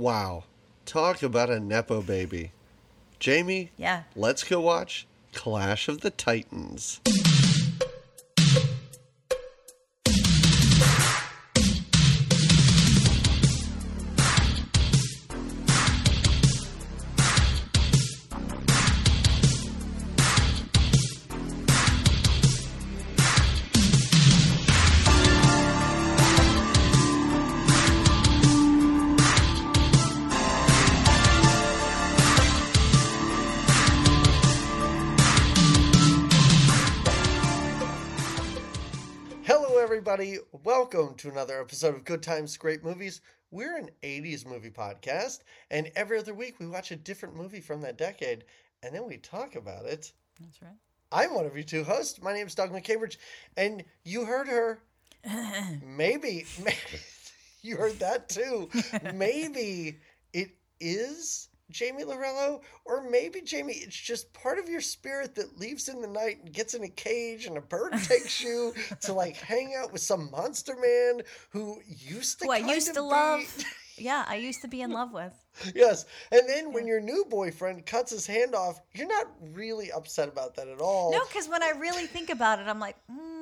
Wow. Talk about a Nepo baby. Jamie, Yeah. let's go watch Clash of the Titans. Welcome to another episode of Good Times, Great Movies. We're an 80s movie podcast, and every other week we watch a different movie from that decade, and then we talk about it. That's right. I'm one of you two hosts. My name is Doug McCambridge, and you heard her. maybe, maybe you heard that too. maybe it is Jamie Lorello, or maybe Jamie, it's just part of your spirit that leaves in the night and gets in a cage, and a bird takes you to like hang out with some monster man who used to Who I used to be- love. Yeah, I used to be in love with. Yes, and then when your new boyfriend cuts his hand off, you're not really upset about that at all. No, because when I really think about it, I'm like, mm,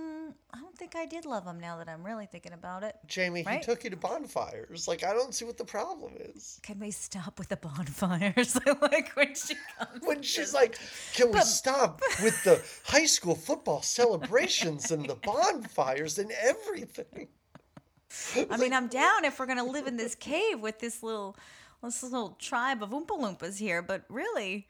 I don't think I did love him now that I'm really thinking about it. Jamie, he took you to bonfires. Like, I don't see what the problem is. Can we stop with the bonfires? Like when she comes. When she's like, can we stop with the high school football celebrations and the bonfires and everything? I mean, I'm down if we're gonna live in this cave with this little, this little tribe of Oompa Loompas here, but really,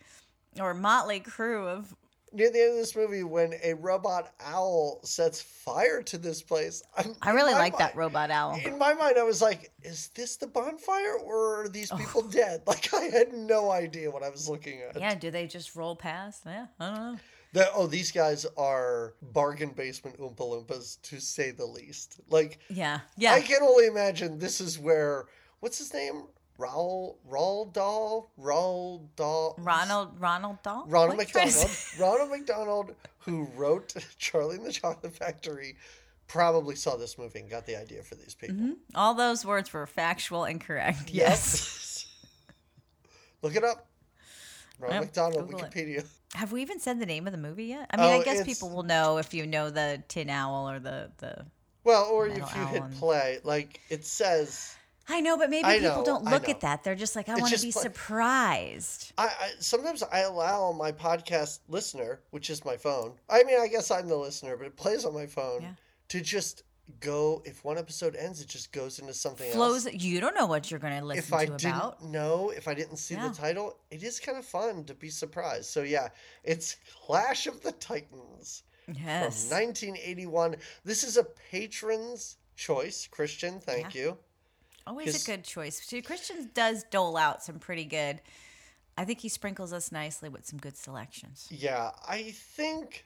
or motley crew of. Near the end of this movie, when a robot owl sets fire to this place, I'm, I really like that robot owl. In my mind, I was like, is this the bonfire or are these people dead? Like, I had no idea what I was looking at. Yeah, do they just roll past? Yeah, I don't know. The, oh, these guys are bargain basement Oompa Loompas, to say the least. Like, Yeah, yeah. I can only imagine this is where, what's his name? Raul, Raul Dahl? Raul Dahl? Ronald Ronald Dahl. Ronald What are you trying to McDonald. Ronald McDonald, who wrote Charlie and the Chocolate Factory, probably saw this movie and got the idea for these people. Mm-hmm. All those words were factual and correct. Yep. Yes. Look it up. Ronald McDonald, Google it. Wikipedia. Have we even said the name of the movie yet? I mean, Oh, I guess people will know if you know the Tin Owl or the the. Well, or if you hit play, like it says. I know, but maybe I people know, don't look at that. They're just like, I want to be play- surprised. I, I sometimes I allow my podcast listener, which is my phone. I mean, I guess I'm the listener, but it plays on my phone Yeah. to just go. If one episode ends, it just goes into something Flows. else. You don't know what you're going to listen If I to didn't about. know, if I didn't see Yeah. the title, it is kind of fun to be surprised. So yeah, it's Clash of the Titans Yes. from 1981. This is a patron's choice. Christian, thank you. Always a good choice. See, Christian does dole out some pretty good. I think he sprinkles us nicely with some good selections. Yeah, I think.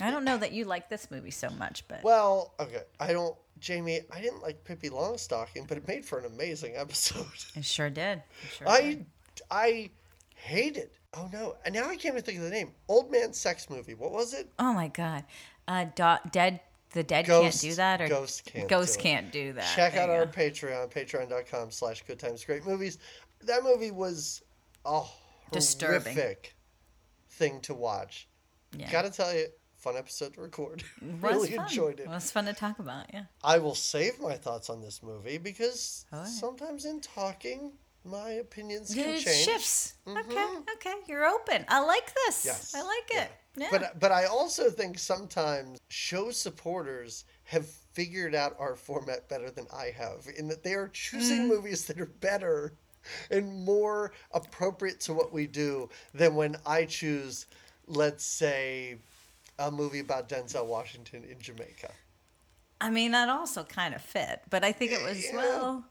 I don't know that you like this movie so much, but Well, okay, I don't, Jamie. I didn't like Pippi Longstocking, but it made for an amazing episode. it sure did. It sure I, did. I hated. Oh no! And now I can't even think of the name. Old man sex movie. What was it? Oh my god. Uh, do- dead. The dead Ghost- can't do that, or Ghost can't Ghost do can't do that. Check There out our go. Patreon, patreon.com slash good times great movies. That movie was a Disturbing. horrific thing to watch. Yeah. Gotta tell you, fun episode to record. Really fun. enjoyed it. It was fun to talk about. Yeah. I will save my thoughts on this movie because right. sometimes in talking, my opinions can It change. Mm-hmm. shifts. Okay. Okay. You're open. I like this. Yes. I like it. Yeah. But but I also think sometimes show supporters have figured out our format better than I have in that they are choosing Mm. movies that are better and more appropriate to what we do than when I choose, let's say, a movie about Denzel Washington in Jamaica. I mean, that also kind of fit, but I think it was Yeah. well.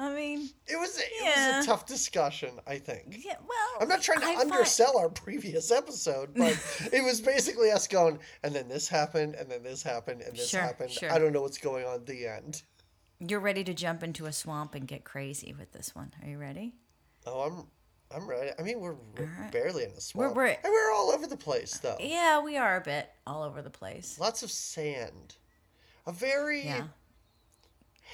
I mean, It was it was a tough discussion, I think. yeah. Well, I'm not trying to I find- undersell our previous episode, but it was basically us going, and then this happened, and then this happened, and this Sure, happened. sure. I don't know what's going on at the end. You're ready to jump into a swamp and get crazy with this one. Are you ready? Oh, I'm I'm ready. I mean, we're, we're right. barely in a swamp. we're- and we're all over the place, though. Yeah, we are a bit all over the place. Lots of sand. A very Yeah.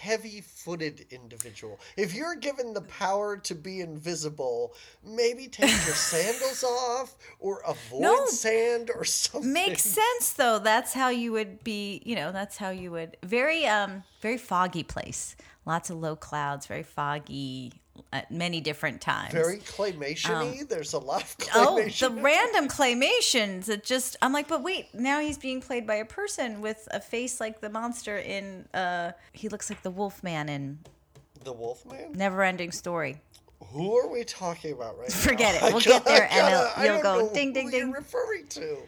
Heavy footed individual. If you're given the power to be invisible, maybe take your sandals off or avoid No. sand or something. Makes sense though. That's how you would be, you know, that's how you would very um very foggy place. Lots of low clouds, very foggy at many different times. Very claymation y. There's a lot of Oh, the random claymations. It just I'm like, but wait, now he's being played by a person with a face like the monster in uh he looks like the wolf man in the Wolfman? Never Ending Story. Who are we talking about right now? Forget it. We'll get there and you'll go ding, ding, who ding. Referring to.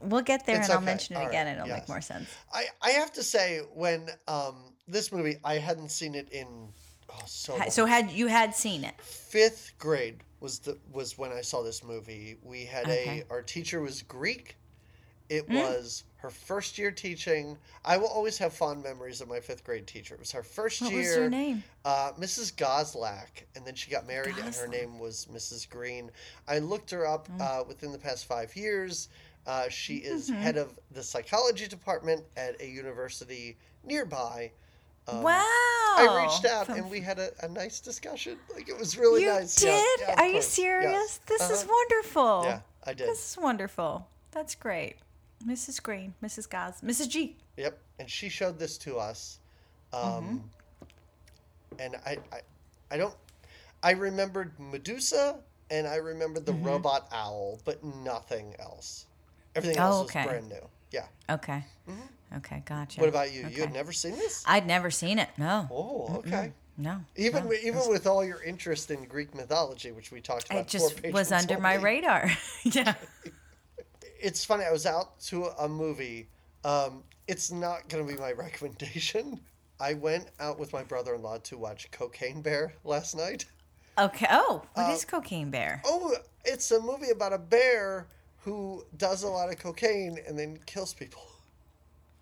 We'll get there It's and I'll mention it All again right. and it'll Yes. make more sense. I, I have to say when um this movie I hadn't seen it in oh so long. So had you had seen it. fifth grade was the was when I saw this movie. We had Okay. a our teacher was Greek. It Hmm? was her first year teaching. I will always have fond memories of my fifth grade teacher. It was her first What year. was her name? Uh, Mrs. Gozlak, and then she got married, and her name was Mrs. Green. I looked her up Mm. uh, within the past five years. Uh, she is Mm-hmm. head of the psychology department at a university nearby. Um, wow. I reached out and we had a, a nice discussion. Like it was really you nice. did? Yeah, yeah, Are you serious? Yes. This is Uh-huh. wonderful. Yeah, I did. This is wonderful. That's great. Mrs. Green, Mrs. Goz, Mrs. G. Yep, and she showed this to us, um, and I, I, I don't, I remembered Medusa and I remembered the robot owl, but nothing else. Everything Oh, else okay. was brand new. Yeah. Okay. Okay, gotcha. Mm-hmm. What about you? You Okay. had never seen this? I'd never seen it. No. Oh, okay. No. Even no. even with all your interest in Greek mythology, which we talked about, it just was under my radar. yeah. it's funny. I was out to a movie. Um, it's not going to be my recommendation. I went out with my brother-in-law to watch Cocaine Bear last night. Okay. Oh, what is Uh, Cocaine Bear? Oh, it's a movie about a bear who does a lot of cocaine and then kills people.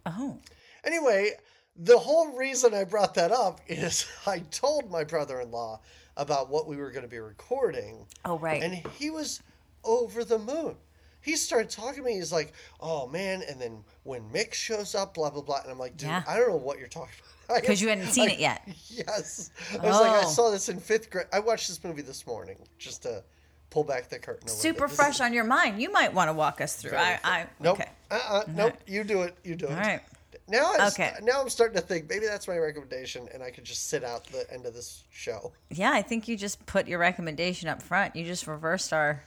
Oh. Anyway, the whole reason I brought that up is I told my brother-in-law about what we were going to be recording. Oh, right. And he was over the moon. He started talking to me. He's like, "Oh man!" And then when Mick shows up, blah blah blah, and I'm like, "Dude, Yeah. I don't know what you're talking about." Because you hadn't seen I- it yet. Yes, I was like, I Oh. saw this in fifth grade. I watched this movie this morning just to pull back the curtain. a Super bit. Fresh on your mind. You might want to walk us through. I, I Nope. okay. Uh-uh. Nope. You do it. You do it. All right. Now, I'm, Okay. now I'm starting to think maybe that's my recommendation, and I could just sit out the end of this show. Yeah, I think you just put your recommendation up front. You just reversed our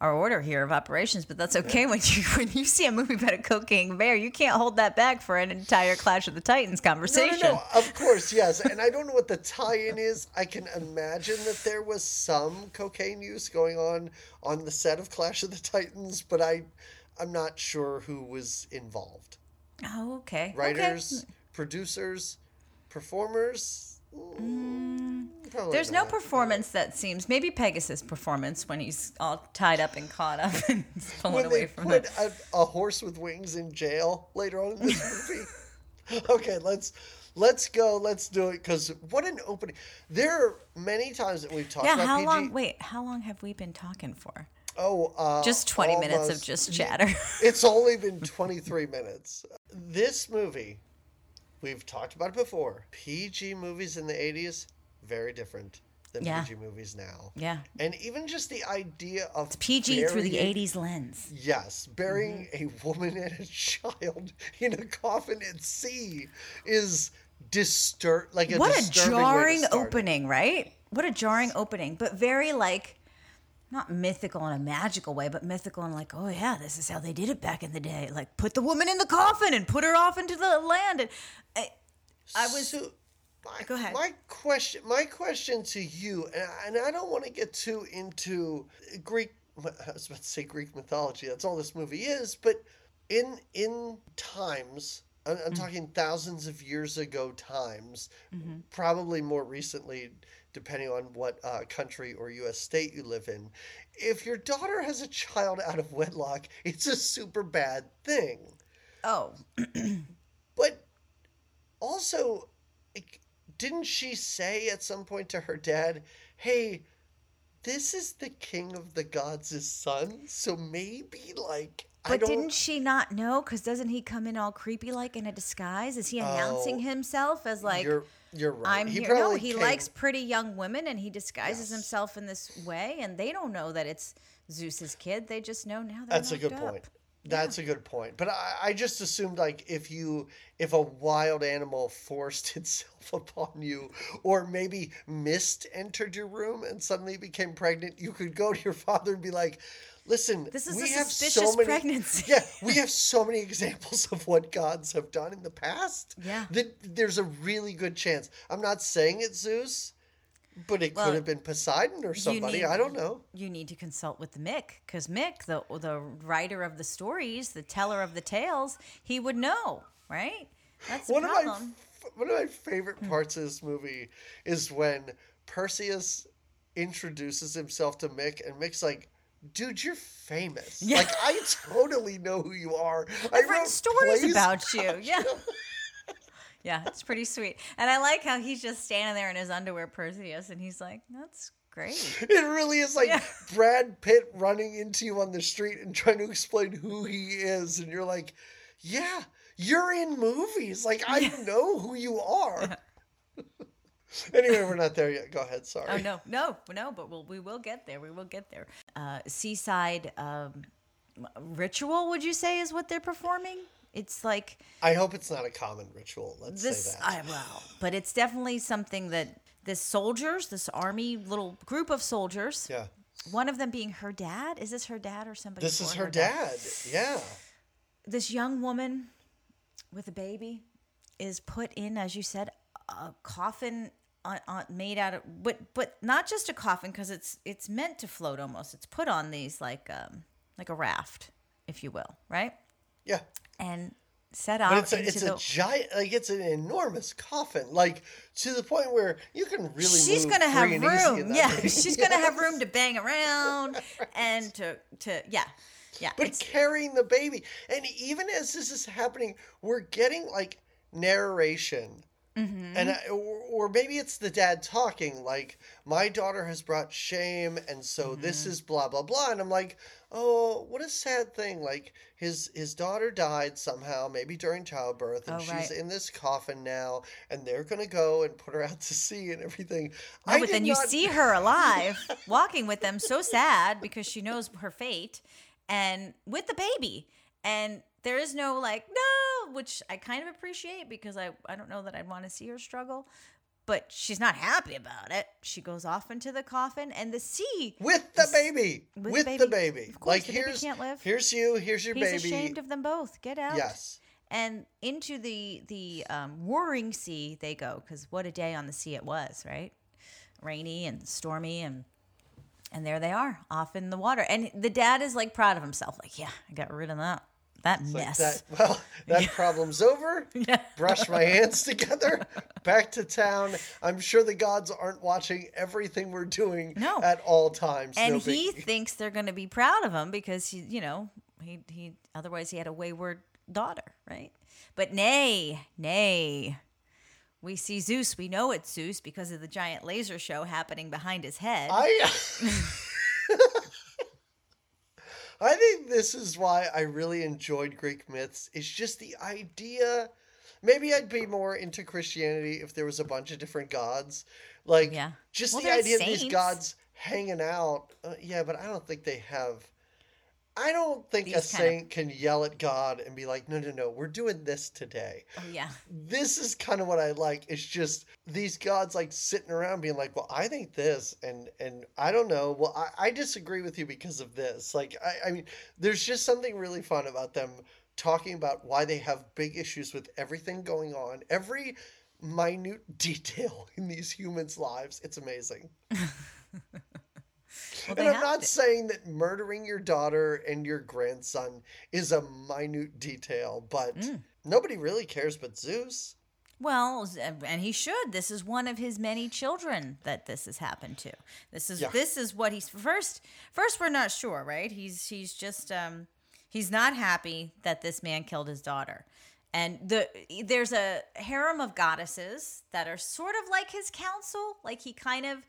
our order here of operations, but that's okay when you when you see a movie about a cocaine bear, you can't hold that back for an entire Clash of the Titans conversation. no, no. Of course, yes. And I don't know what the tie-in is. I can imagine that there was some cocaine use going on on the set of Clash of the Titans, but I, I'm not sure who was involved. Oh, okay. Okay. Writers, producers, performers. Mm, There's no performance that seems maybe Pegasus performance when he's all tied up and caught up and pulling When away they from put the a, a horse with wings in jail later on in this movie. okay, let's let's go. Let's do it. Because what an opening! There are many times that we've talked Yeah, about how PG. long wait, how long have we been talking for? Oh, uh, Just 20 minutes of just chatter. It's only been 23 minutes. This movie, we've talked about it before. PG movies in the 80s, very different than Yeah. PG movies now. yeah. And even just the idea of PG through the 80s lens. Yes, burying Mm-hmm. a woman and a child in a coffin at sea is disturb like a what a disturbing jarring it. opening, right? What a jarring opening, but very like not mythical in a magical way, but mythical in like, oh yeah, this is how they did it back in the day. Like put the woman in the coffin and put her off into the land. And I, I was So, my, Go ahead. My question, my question to you, and I, and I don't want to get too into Greek. I was about to say Greek mythology. That's all this movie is. But in in times, I'm. I'm talking thousands of years ago times, Mm-hmm. probably more recently, depending on what uh, country or U.S. state you live in. If your daughter has a child out of wedlock, it's a super bad thing. oh But also, didn't she say at some point to her dad, "Hey, this is the king of the gods' son, so maybe like I But don't." didn't she not know? Because doesn't he come in all creepy like in a disguise? Is he announcing Oh, himself as like, you're right. I'm He here. No, he came- likes pretty young women, and he disguises Yes. himself in this way, and they don't know that it's Zeus's kid. They just know now. They're That's a good up. point. That's a good point. But I, I just assumed like if you if a wild animal forced itself upon you or maybe mist entered your room and suddenly became pregnant, you could go to your father and be like, Listen, This is we a have suspicious so many, pregnancy." Yeah, we have so many examples of what gods have done in the past. Yeah. That there's a really good chance. I'm not saying it's Zeus, but it Well, could have been Poseidon or somebody. need- I don't know. You need to consult with Mick, because Mick, the the writer of the stories, the teller of the tales, he would know, right? That's one problem. of my one of my favorite hmm. parts of this movie is when Perseus introduces himself to Mick, and Mick's like, "Dude, you're famous. Yeah. Like, I totally know who you are. I I've wrote stories plays about you. Yeah. yeah, it's pretty sweet. And I like how he's just standing there in his underwear, Perseus, and he's like, that's great. It really is like Yeah. Brad Pitt running into you on the street and trying to explain who he is, and you're like, "Yeah, you're in movies. Like, I know who you are." anyway, we're not there yet. Go ahead. Sorry. Oh, no, no, no, but we'll, we will get there. We will get there. Uh, seaside um, ritual, would you say, is what they're performing? It's like I hope it's not a common ritual. Let's this say that. I well, but it's definitely something that this soldiers, this army little group of soldiers, yeah. one of them being her dad. Is this her dad or somebody? This is for her dad. Yeah. This young woman with a baby is put in, as you said, a coffin on, on, made out of, but but not just a coffin because it's it's meant to float almost. It's put on these like um like a raft, if you will, right? Yeah. And set out But it's a, it's the. a giant, like it's an enormous coffin, like to the point where you can really. she's gonna have free and easy in room. Yeah, thing. she's gonna have room to bang around and to to yeah, yeah. But carrying the baby, and even as this is happening, we're getting like narration. Mm-hmm. And I, or, or maybe it's the dad talking, like my daughter has brought shame, and so this Mm-hmm. is blah blah blah. And I'm like, oh, what a sad thing! Like his his daughter died somehow, maybe during childbirth, and Oh, she's right. in this coffin now, and they're gonna go and put her out to sea and everything. No, I but then you not- see her alive, walking with them, so sad because she knows her fate, and with the baby. And there is no like, no, which I kind of appreciate because I, I don't know that I'd want to see her struggle. But she's not happy about it. She goes off into the coffin, and the sea. with the baby, with the baby. the baby. Of course, like the baby here's can't live. here's you, here's your He's baby. ashamed of them both. Get out. yes. And into the the um, warring sea they go because what a day on the sea it was, right? Rainy and stormy and and there they are off in the water. And the dad is like proud of himself, like yeah, I got rid of that that Like mess. that, well, that problem's over. Brush my hands together. Back to town. I'm sure the gods aren't watching everything we're doing No. at all times. and no he biggie. thinks they're going to be proud of him because he, you know, he he otherwise he had a wayward daughter, right? But nay, nay. We see Zeus. We know it's Zeus because of the giant laser show happening behind his head. I. I think this is why I really enjoyed Greek myths. It's just the idea. Maybe I'd be more into Christianity if there was a bunch of different gods. Like, Yeah. just Well, the idea of these gods hanging out. Uh, yeah, but I don't think they have. I don't think a These of- saint can yell at God and be like, no, no, no, we're doing this today. oh yeah. This is kind of what I like. It's just these gods like sitting around being like, well, I think this, and and I don't know. Well, I, I disagree with you because of this. Like, I, I mean, there's just something really fun about them talking about why they have big issues with everything going on, every minute detail in these humans' lives. It's amazing. Well, And I'm not to. saying that murdering your daughter and your grandson is a minute detail, but Mm. nobody really cares but Zeus. Well, and he should. This is one of his many children that this has happened to. This is Yeah. this is what he's first. First, we're not sure, right? He's he's just um he's not happy that this man killed his daughter. And the there's a harem of goddesses that are sort of like his council. Like he kind of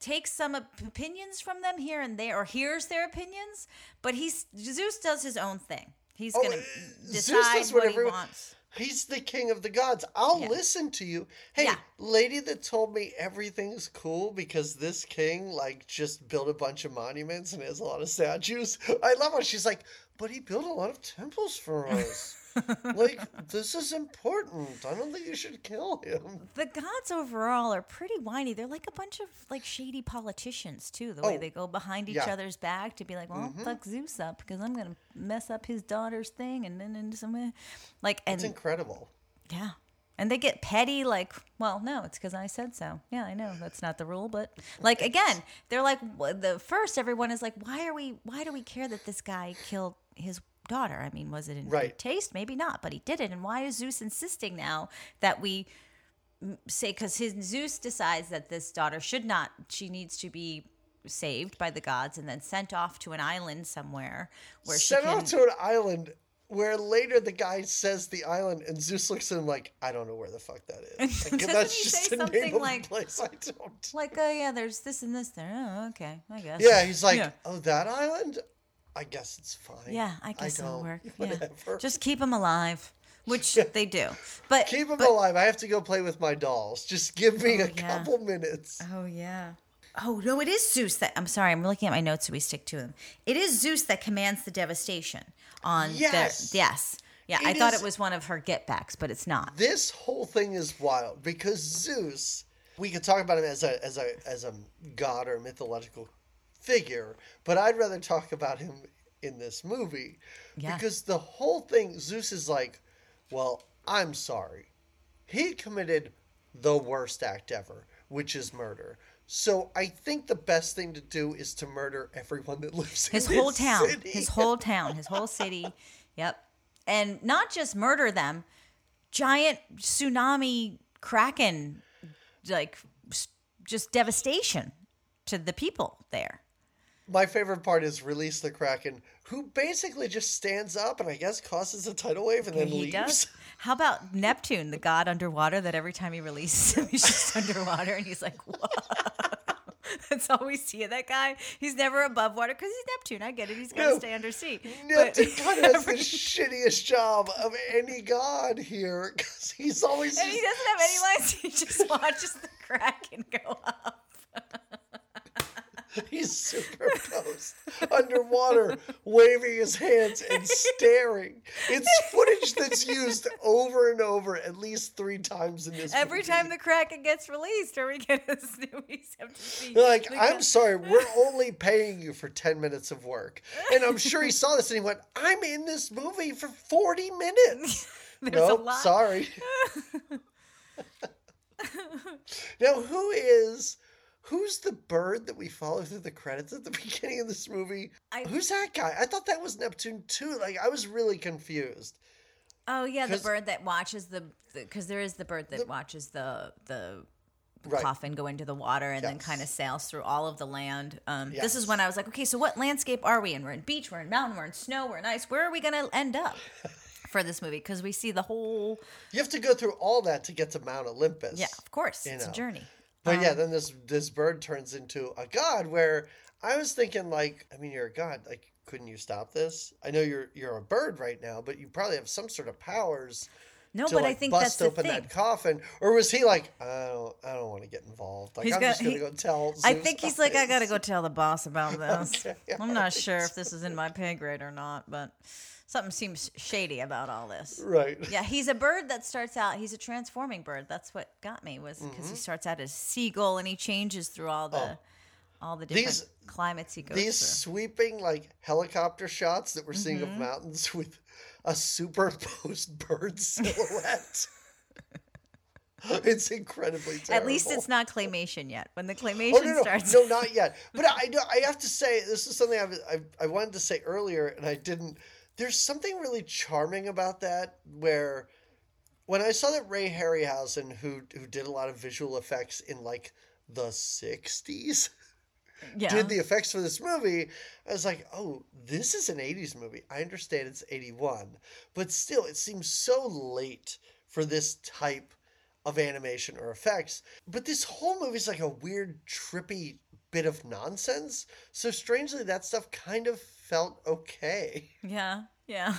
takes some opinions from them here and there, or hears their opinions. But he's Zeus does his own thing. He's Oh, gonna uh, decide what he wants. He's the king of the gods. I'll Yeah. listen to you. Hey, Yeah. lady that told me everything's cool because this king like just built a bunch of monuments and has a lot of statues. I love how she's like, but he built a lot of temples for us. Like this is important. I don't think you should kill him. The gods overall are pretty whiny. They're like a bunch of like shady politicians too. The way Oh, they go behind each yeah. other's back to be like, "Well, mm-hmm. fuck Zeus up because I'm gonna mess up his daughter's thing," and then into some like and It's incredible. yeah, and they get petty. Like, well, no, it's because I said so. Yeah, I know that's not the rule, but like again, they're like the first. Everyone is like, "Why are we? Why do we care that this guy killed his?" Daughter. I mean, was it in Right. taste? Maybe not, but he did it. And why is Zeus insisting now that we say because his Zeus decides that this daughter should not, she needs to be saved by the gods and then sent off to an island somewhere where she Sent can. off to an island where later the guy says the island and Zeus looks at him like, I don't know where the fuck that is. Like, that's just say the something name of like- a place I don't. like, oh yeah, there's this and this there. Oh, okay, I guess. Yeah, he's like, Yeah. oh, that island? I guess it's fine. Yeah, I guess it'll don't. work. Yeah. Whatever. Just keep them alive, which they do. But Keep them but- alive. I have to go play with my dolls. Just give me oh, a Oh, yeah. couple minutes. Oh yeah. Oh no, it is Zeus that I'm sorry, I'm looking at my notes so we stick to them. It is Zeus that commands the devastation on Yes. the yes. Yeah, I It thought is- it was one of her get backs, but it's not. This whole thing is wild because Zeus, we could talk about him as a as a as a god or mythological figure, but I'd rather talk about him in this movie Yeah. because the whole thing Zeus is like, well, I'm sorry. He committed the worst act ever, which is murder. So I think the best thing to do is to murder everyone that lives in His whole town, city. his whole town, his whole city. Yep. And not just murder them, giant tsunami kraken like just devastation to the people there. My favorite part is release the Kraken, who basically just stands up and I guess causes a tidal wave and then he leaves. does. How about Neptune, the god underwater that every time he releases him, he's just underwater and he's like, whoa. That's all we see of that guy. He's never above water because he's Neptune. I get it. He's going to No. stay under sea. Neptune kind of has the shittiest job of any god here because he's always. and he doesn't have any lines. He just watches the kraken go up. He's superimposed underwater, waving his hands and staring. It's footage that's used over and over at least three times in this. Every movie. time the kraken gets released or we get a we have to see. Like, the I'm sorry, we're only paying you for 10 minutes of work. And I'm sure he saw this and he went, I'm in this movie for 40 minutes. There's nope, a lot. sorry. now, who is. Who's the bird that we follow through the credits at the beginning of this movie? I- Who's that guy? I thought that was Neptune too. Like I was really confused. Oh yeah, the bird that watches the because there is the bird that watches the the Right. coffin go into the water and then kind of sails through all of the land. Um, This is when I was like, okay, so what landscape are we in? We're in beach, we're in mountain, we're in snow, we're in ice. Where are we gonna end up for this movie? Because we see the whole. You have to go through all that to get to Mount Olympus. Yeah, of course, it's know. a journey. But Um, yeah, then this this bird turns into a god. Where I was thinking, like, I mean, you're a god. Like, couldn't you stop this? I know you're you're a bird right now, but you probably have some sort of powers No, to but like I think that's bust the open that coffin. Or was he like, I don't, I don't want to get involved. Like, He's I'm got- just gonna he- go tell. I think he's like, I gotta go tell the boss about this. Okay, I'm not sure if this is in my pay grade or not, but something seems shady about all this. Right. Yeah, he's a bird that starts out. He's a transforming bird. That's what got me was because Mm-hmm. he starts out as a seagull and he changes through all the all the different Oh. These- climates he goes These through. sweeping like helicopter shots that we're seeing Mm-hmm. of mountains with a superimposed bird silhouette. it's incredibly terrible. At least it's not claymation yet. When the claymation Oh no, no, starts, no, not yet. But I, I have to say this is something I've, I I wanted to say earlier, and I didn't. There's something really charming about that. Where when I saw that Ray Harryhausen, who who did a lot of visual effects in like the '60s, yeah, did the effects for this movie, I was like, oh, this is an 80s movie. I understand it's 81, but still, it seems so late for this type of animation or effects. But this whole movie is like a weird, trippy bit of nonsense. So strangely, that stuff kind of felt okay. yeah, yeah.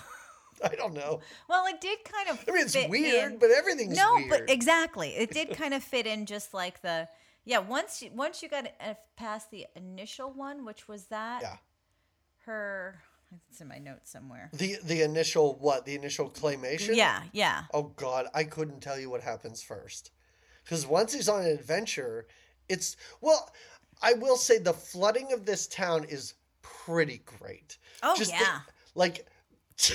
I don't know. Well, it did kind of. I mean, it's weird, in. but everything's no, weird. but exactly, it did kind of fit in just like the yeah. Once you, once you got uh, past the initial one, which was that yeah. her. It's in my notes somewhere. The the initial what? The initial claymation? Yeah, yeah. Oh god, I couldn't tell you what happens first. Cuz once he's on an adventure, it's well, I will say the flooding of this town is pretty great. Oh, the- yeah. like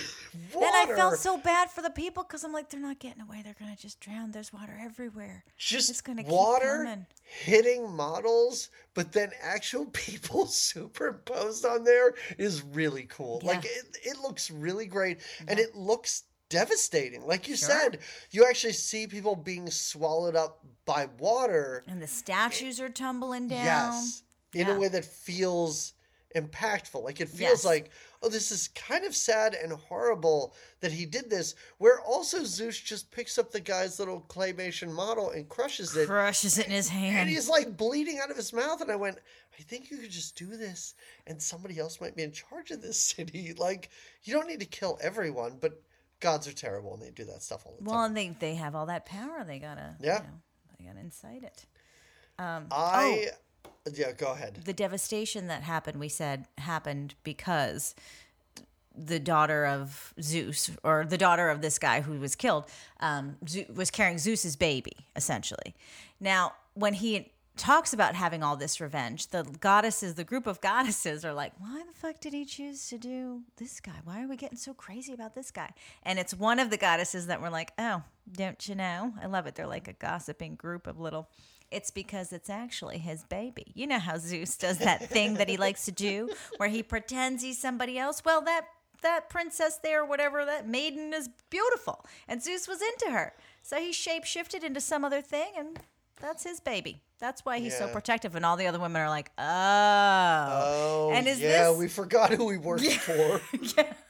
Then I felt so bad for the people because I'm like, they're not getting away. They're gonna just drown. There's water everywhere. just it's gonna water hitting models, but then actual people superimposed on there is really cool. Like it, it looks really great and it looks devastating. Like you Sure. said, you actually see people being swallowed up by water. And the statues are tumbling down. Yes. In Yeah. a way that feels impactful. Like it feels Yes. like, oh, this is kind of sad and horrible that he did this. Where also Zeus just picks up the guy's little claymation model and crushes it. Crushes it in his hand, And he's like bleeding out of his mouth. And I went, I think you could just do this and somebody else might be in charge of this city. Like, you don't need to kill everyone, but gods are terrible and they do that stuff all the Well, time. Well, and they they have all that power. They gotta Yeah. You know, they gotta incite it. Um, I, oh. Yeah, go ahead. the devastation that happened, we said, happened because the daughter of Zeus, or the daughter of this guy who was killed, um, was carrying Zeus's baby, essentially. Now, when he talks about having all this revenge, the goddesses, the group of goddesses, are like, why the fuck did he choose to do this guy? Why are we getting so crazy about this guy? And it's one of the goddesses that were like, oh, don't you know? I love it. They're like a gossiping group of little. It's because it's actually his baby. You know how Zeus does that thing that he likes to do where he pretends he's somebody else? Well, that that princess there, whatever, that maiden is beautiful. And Zeus was into her. So he shape shifted into some other thing and that's his baby. That's why he's so protective. And all the other women are like, oh. Oh, and is yeah, this we forgot who we worked for.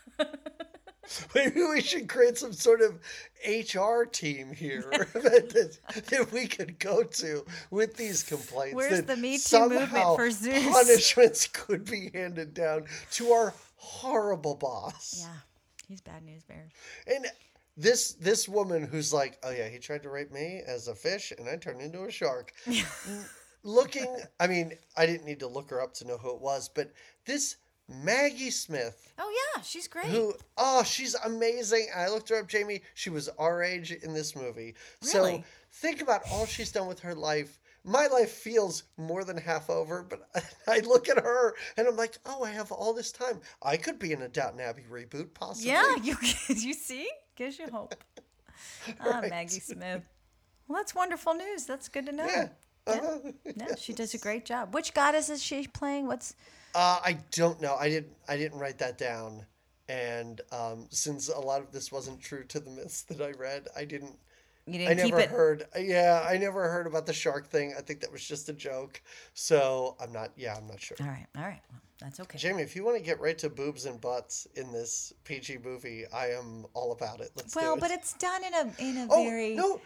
Maybe we should create some sort of HR team here that, that we could go to with these complaints. Where's that the Me Too movement for Zeus? Punishments could be handed down to our horrible boss. Yeah. He's bad news bears. And this this woman who's like, oh yeah, he tried to rape me as a fish, and I turned into a shark. Looking, I mean, I didn't need to look her up to know who it was, but this Maggie Smith Oh yeah, she's great. who oh she's amazing i looked her up jamie she was our age in this movie so Really? think think about all she's done with her life my life feels more than half over but i look at her and i'm like oh i have all this time i could be in a downton abbey reboot possibly Yeah, you you see? Gives you hope. Ah, Maggie Smith. Well, that's wonderful news. That's good to know. yeah uh-huh. Yeah, she does a great job. Which goddess is she playing? What's uh, i don't know i didn't i didn't write that down and um, since a lot of this wasn't true to the myths that i read i didn't you I didn't keep never it? heard. Yeah, I never heard about the shark thing. I think that was just a joke. So I'm not. Yeah, I'm not sure. All right, all right. Well, that's okay. Jamie, if you want to get right to boobs and butts in this PG movie, I am all about it. Let's well, do it. Well, but it's done in a in a oh very no,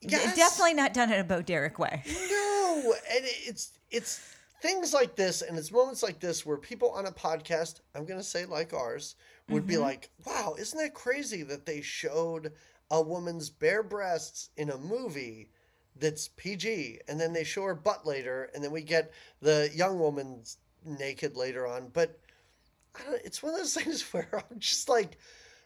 yes, definitely not done in a Bo Derek way. no, and it's it's things like this, and it's moments like this where people on a podcast, I'm gonna say like ours, would Mm-hmm. be like, "Wow, isn't that crazy that they showed a woman's bare breasts in a movie?" That's PG, and then they show her butt later, and then we get the young woman's naked later on. But I don't, it's one of those things where I'm just like,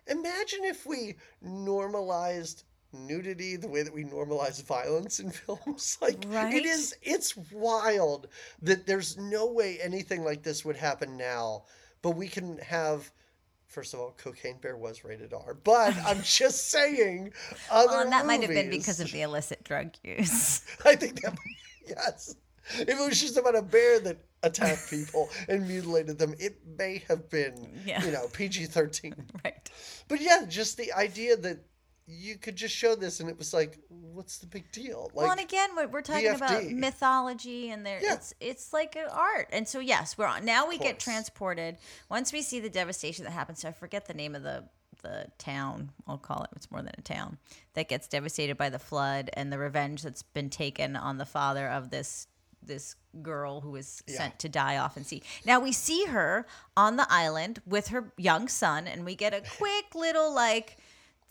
imagine if we normalized nudity the way that we normalize violence in films. Like Right? it is, it's wild that there's no way anything like this would happen now. But we can have. First of all, Cocaine Bear was rated R, but I'm just saying. Other Well, and that might have been because of the illicit drug use. I think that yes. If it was just about a bear that attacked people and mutilated them, it may have been Yeah. you know PG thirteen. right. But yeah, just the idea that you could just show this and it was like, what's the big deal? Like, well, and again, we're, we're talking about mythology, and there Yeah. it's it's like an art. And so yes, we're on now. We get transported once we see the devastation that happens. So I forget the name of the the town. I'll call it. It's more than a town that gets devastated by the flood and the revenge that's been taken on the father of this this girl who was Yeah. sent to die off and sea. Now we see her on the island with her young son, and we get a quick little like.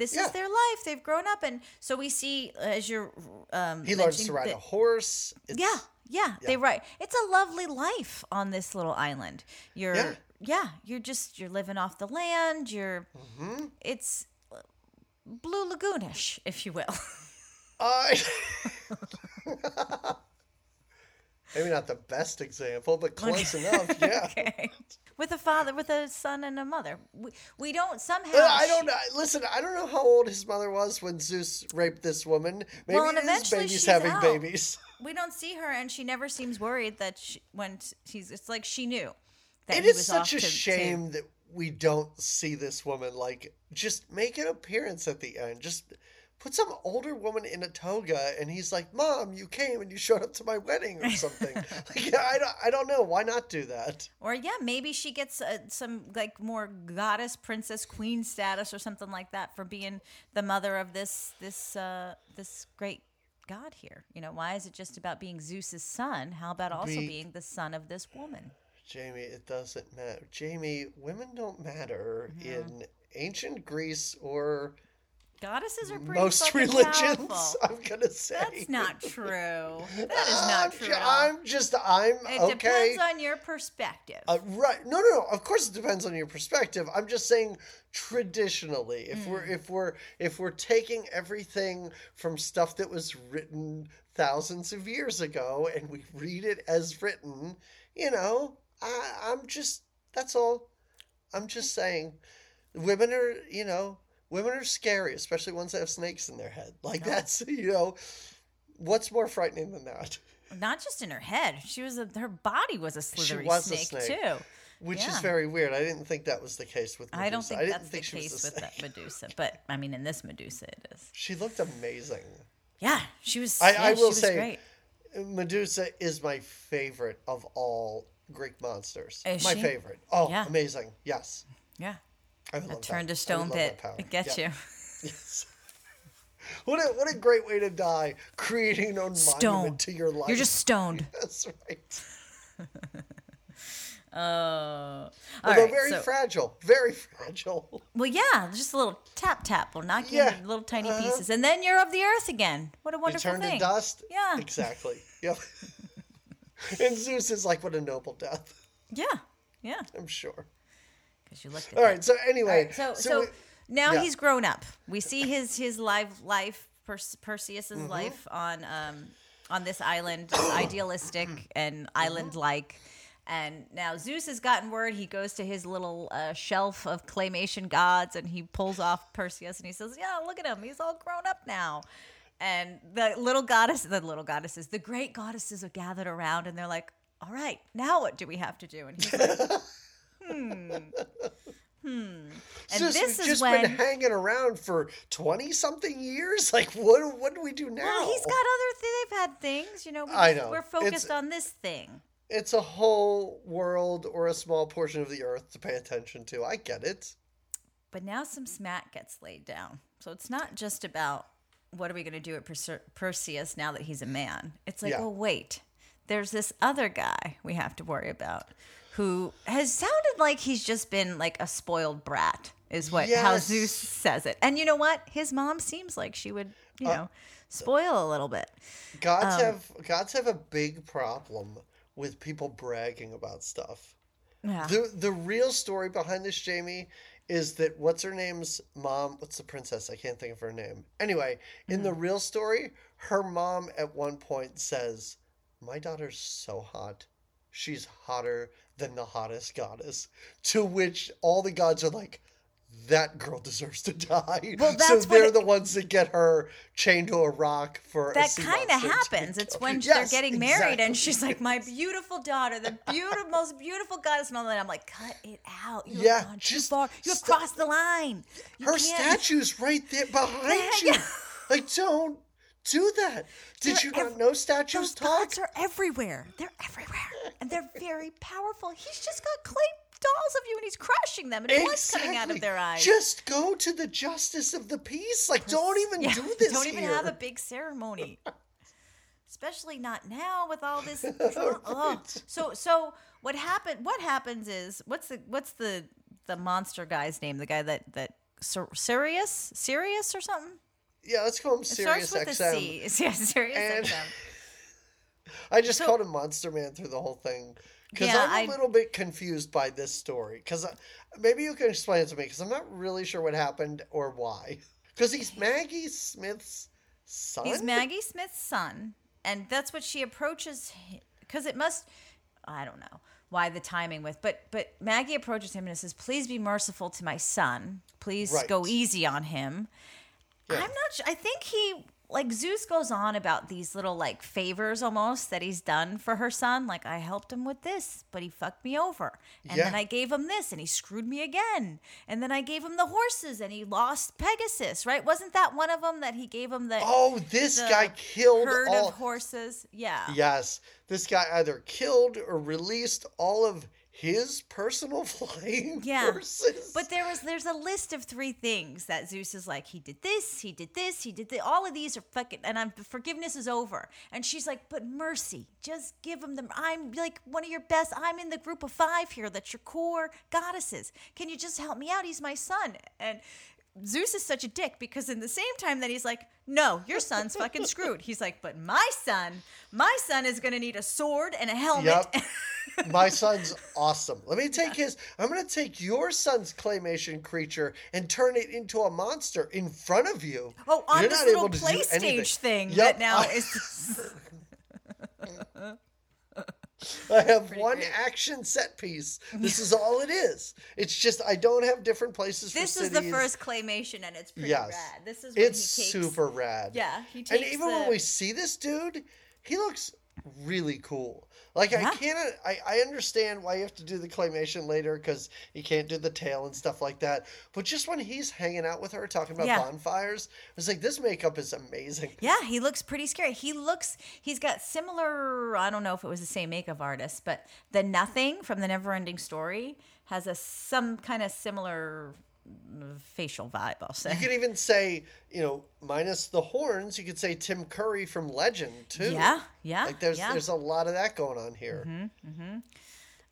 This Yeah. is their life. They've grown up, and so we see as you're. Um, He learns to ride that- a horse. It's, yeah, yeah, they ride. It's a lovely life on this little island. You're Yeah. yeah, you're just you're living off the land. You're Mm-hmm. it's uh, blue lagoonish, if you will. I. Maybe not the best example, but close enough. Yeah. okay. With a father, with a son and a mother. We, we don't somehow. Uh, I don't know. Listen, I don't know how old his mother was when Zeus raped this woman. Maybe Well, and eventually babies she's having out. babies. We don't see her, and she never seems worried that she, when she's. It's like she knew that It he is was such a to- to- shame that we don't see this woman like just make an appearance at the end. Just put some older woman in a toga, and he's like, "Mom, you came and you showed up to my wedding or something." like, I don't, I don't know. Why not do that? Or yeah, maybe she gets uh, some like more goddess, princess, queen status or something like that for being the mother of this this uh, this great god here. You know, why is it just about being Zeus's son? How about also Be- being the son of this woman? Jamie, it doesn't matter. Jamie, women don't matter in ancient Greece or Goddesses are pretty most religions. powerful. I'm gonna say That's not true. That is I'm, not true. ju-. I'm just I'm okay. It okay. depends on your perspective. Uh, right? No, no, no. Of course, it depends on your perspective. I'm just saying traditionally, if we're Mm. if we're if we're taking everything from stuff that was written thousands of years ago and we read it as written, you know, I, I'm just that's all. I'm just saying, women are you know women are scary, especially ones that have snakes in their head. Like that's you know, what's more frightening than that? Not just in her head. She was a, her body was a slithery was a snake, snake. too. Which is very weird. I didn't think that was the case with Medusa. I don't think didn't that's the she was case with snake. that Medusa, but I mean, in this Medusa, it is. She looked amazing. Yeah, she was. I, yeah, I will say, great. Medusa is my favorite of all Greek monsters. Is my she? favorite. Oh, Yeah. amazing. Yes. Yeah, I would a love turn that. to stone pit. It gets Yeah. you. Yes. What a, what a great way to die, creating own Stone. monument to your life. You're just stoned. That's right. Oh, all Although right. very so, fragile. Very fragile. well, yeah, just a little tap tap will knock you Yeah, into little tiny uh-huh. pieces, and then you're of the earth again. What a You wonderful turn thing. to dust. Yeah. Exactly. Yep. and Zeus is like, what a noble death. Yeah, yeah, I'm sure. Because you looked at All right. So anyway, so so, we- now yeah. he's grown up. We see his his live life, Perse- Perseus's Mm-hmm. life on um on this island, idealistic and island like. And now Zeus has gotten word. He goes to his little uh, shelf of claymation gods, and he pulls off Perseus, and he says, "Yeah, look at him. He's all grown up now." And the little goddess, the little goddesses, the great goddesses are gathered around, and they're like, "All right, now what do we have to do?" And he's like, "Hmm, hmm." And this we've is just when been hanging around for twenty something years. Like, what? What do we do now? Well, he's got other. Th- they've had things, you know. We, I know. We're focused It's- on this thing. It's a whole world or a small portion of the earth to pay attention to. I get it. But now some smack gets laid down. So it's not just about what are we going to do at Perse- Perseus now that he's a man. It's like, Yeah. oh wait, there's this other guy we have to worry about who has sounded like he's just been like a spoiled brat. Is what how Zeus says it. And you know what? His mom seems like she would, you Uh, know, spoil a little bit. Gods Um, have gods have a big problem with people bragging about stuff. Yeah. The the real story behind this, Jamie, is that what's her name's mom? What's the princess? I can't think of her name. Anyway, in Mm. the real story, her mom at one point says, "My daughter's so hot. She's hotter than the hottest goddess." To which all the gods are like. That girl deserves to die. Well, so they're it- the ones that get her chained to a rock for a that kind of happens. It's when Yes, they're getting married, and she's like, "My beautiful daughter, the beautiful, most beautiful goddess," and all that. I'm like, "Cut it out! You Yeah, have gone too just far. You have stop. crossed the line. You Her can't- statue's right there behind you. Like, don't do that. Did They're you not ev- know statues Those talk? gods are everywhere. They're everywhere, and they're very powerful. He's just got clay dolls of you, and he's crushing them, and blood's coming out of their eyes. Just go to the justice of the peace. Like, don't even Yeah, do this. Don't even here. have a big ceremony. especially not now with all this. oh. So so what happened? What happens is what's the what's the the monster guy's name? The guy that that Sir- Sirius Sirius or something. Yeah, let's call him It Sirius starts with XM. a C. Yeah, Sirius And- XM. I just So- called him Monster Man through the whole thing because Yeah, I'm a I- little bit confused by this story. Because uh, maybe you can explain it to me because I'm not really sure what happened or why. Because he's Maggie Smith's son. He's Maggie Smith's son, and that's what she approaches because it must. I don't know why the timing with, but but Maggie approaches him and says, "Please be merciful to my son. Please Right. go easy on him." Yeah. I'm not. Su- I think he like Zeus goes on about these little like favors almost that he's done for her son. Like I helped him with this, but he fucked me over, and Yeah. then I gave him this, and he screwed me again, and then I gave him the horses, and he lost Pegasus. Right? Wasn't that one of them that he gave him the Oh, this the guy killed herd all. of horses? Yeah. Yes, this guy either killed or released all of his personal flying Yeah. horses. But there was there's a list of three things that Zeus is like, he did this, he did this, he did this. All of these are fucking and I'm forgiveness is over. And she's like, but mercy, just give him the I'm like one of your best. I'm in the group of five here that's your core goddesses. Can you just help me out? He's my son. And Zeus is such a dick because in the same time that he's like, no, your son's fucking screwed. He's like, but my son, my son is gonna need a sword and a helmet. Yep. My son's awesome. Let me take his. I'm going to take your son's claymation creature and turn it into a monster in front of you. Oh, on You're this little able to do play stage thing Yep. that now is. I have one action set piece. This is all it is. It's just I don't have different places for this is cities. the first claymation, and it's pretty Yes. rad. This is when It's he takes, super rad. Yeah, he And even the, when we see this dude, he looks really cool. Like I can't, I, I understand why you have to do the claymation later because you can't do the tail and stuff like that. But just when he's hanging out with her talking about Yeah. bonfires, it's like this makeup is amazing. Yeah, he looks pretty scary. He looks. He's got similar. I don't know if it was the same makeup artist, but the Nothing from the Neverending Story has a some kind of similar facial vibe. I'll say. You could even say, you know, minus the horns, you could say Tim Curry from Legend too. Yeah, yeah, Like there's yeah. Mm-hmm, there's a lot of that going on here.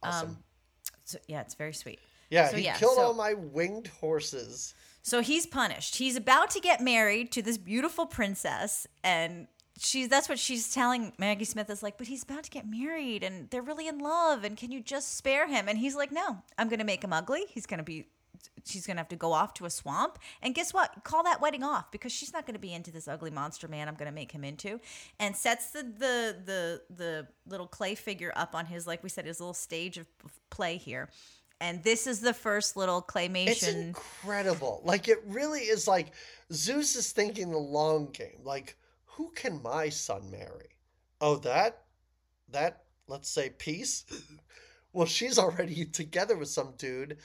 Awesome. So, yeah, it's very sweet. yeah, so he yeah, killed so- all my winged horses. So he's punished. He's about to get married to this beautiful princess, and she's that's what she's telling Maggie Smith is like, but he's about to get married, and they're really in love, and can you just spare him? And he's like, no, I'm gonna make him ugly. He's gonna be. She's gonna have to go off to a swamp, and guess what? Call that wedding off because she's not gonna be into this ugly monster man. I'm gonna make him into, and sets the the the the little clay figure up on his like we said his little stage of of play here, and this is the first little claymation. It's incredible. Like it really is like Zeus is thinking the long game. Like, who can my son marry? Oh, that that let's say peace. well, she's already together with some dude.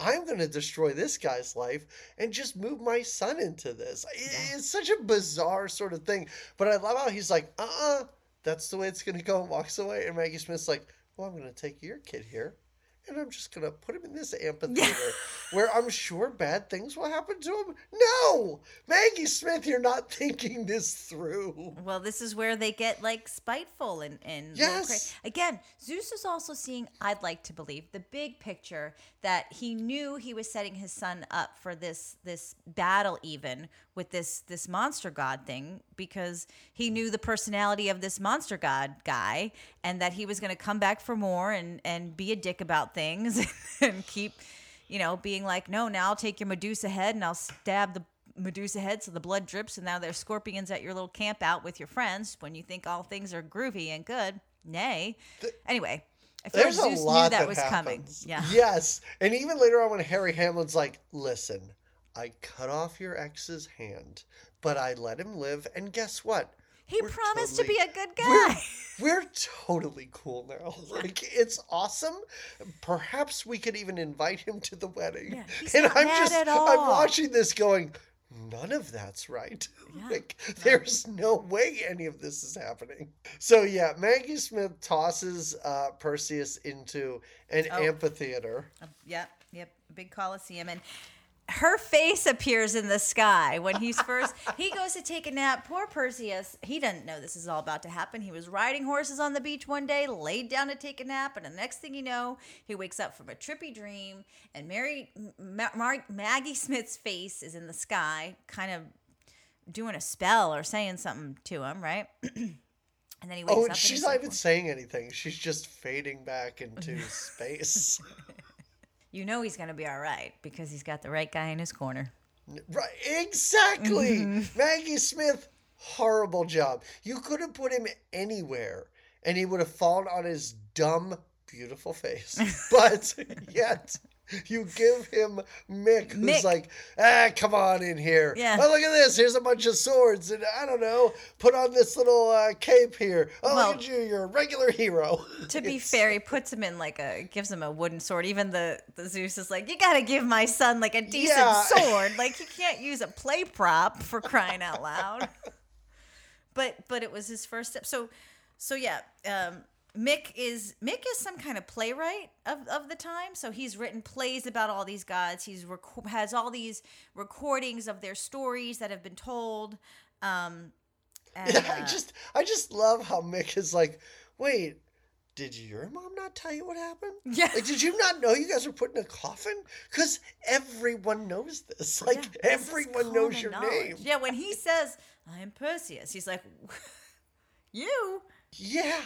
I'm going to destroy this guy's life and just move my son into this. It's such a bizarre sort of thing. But I love how he's like, uh uh that's the way it's going to go, and walks away. And Maggie Smith's like, well, I'm going to take your kid here and I'm just going to put him in this amphitheater where I'm sure bad things will happen to him. No! Maggie Smith, you're not thinking this through. Well, this is where they get like spiteful and and Yes. again, Zeus is also seeing. I'd like to believe the big picture that he knew he was setting his son up for this this battle, even with this this monster god thing, because he knew the personality of this monster god guy, and that he was going to come back for more and and be a dick about things and keep, you know, being like, no, now I'll take your Medusa head and I'll stab the Medusa head so the blood drips, and now there's scorpions at your little camp out with your friends when you think all things are groovy and good. Nay. Anyway, I feel like There's a lot knew that, that was happens. coming. Yeah. Yes. And even later on when Harry Hamlin's like, listen, I cut off your ex's hand, but I let him live, and guess what? He We're promised totally- to be a good We're, guy. we're totally cool now. Like it's awesome. Perhaps we could even invite him to the wedding. Yeah, he's and not I'm mad just at I'm watching this going, none of that's right. Yeah. like there's no way any of this is happening. So yeah, Maggie Smith tosses uh, Perseus into an Oh. amphitheater. Uh, yep, yep. Big coliseum, and her face appears in the sky when he's first he goes to take a nap poor perseus he doesn't know this is all about to happen he was riding horses on the beach one day laid down to take a nap and the next thing you know he wakes up from a trippy dream and mary Ma- Mar- maggie smith's face is in the sky kind of doing a spell or saying something to him right and then he wakes Oh, up and she's he's not like, even saying anything. She's just fading back into space. you know he's gonna be all right because he's got the right guy in his corner Right, exactly. Mm-hmm. Maggie Smith, horrible job. You could have put him anywhere and he would have fallen on his dumb, beautiful face. But yet, you give him Mick, who's Mick. like, ah, come on in here. Yeah. Oh, look at this. Here's a bunch of swords. And I don't know, put on this little uh, cape here. Oh, Well- look at you. You're a regular hero. To be fair, he puts him in like a gives him a wooden sword. Even the the Zeus is like, you got to give my son like a decent Yeah. sword. Like he can't use a play prop for crying out loud. but but it was his first step. So so yeah, um, Mick is Mick is some kind of playwright of, of the time. So he's written plays about all these gods. He's rec- has all these recordings of their stories that have been told. Um, and, Yeah, I uh, just I just love how Mick is like, wait, did your mom not tell you what happened? Yeah. Like, did you not know you guys were put in a coffin? Because everyone knows this. Like, Yeah, everyone knows your knowledge. name. Yeah, when he says, I am Perseus, he's like, You? Yeah.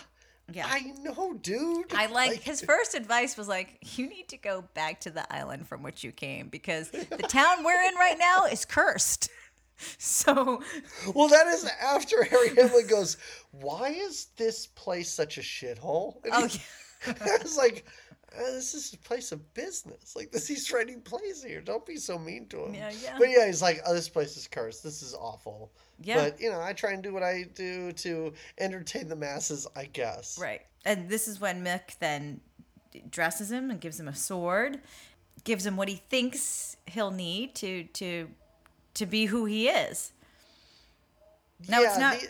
Yeah. I know, dude. I like his first advice was like, You need to go back to the island from which you came because the town we're in right now is cursed. So, Well, that is after Harry Hamlin goes, Why is this place such a shithole? And oh, he- I was like, uh, this is a place of business. Like this, he's writing plays here. Don't be so mean to him. Yeah, yeah. But yeah, he's like, oh, this place is cursed. This is awful. Yeah. But you know, I try and do what I do to entertain the masses. I guess. right. And this is when Mick then dresses him and gives him a sword, gives him what he thinks he'll need to to to be who he is. No, it's not. the-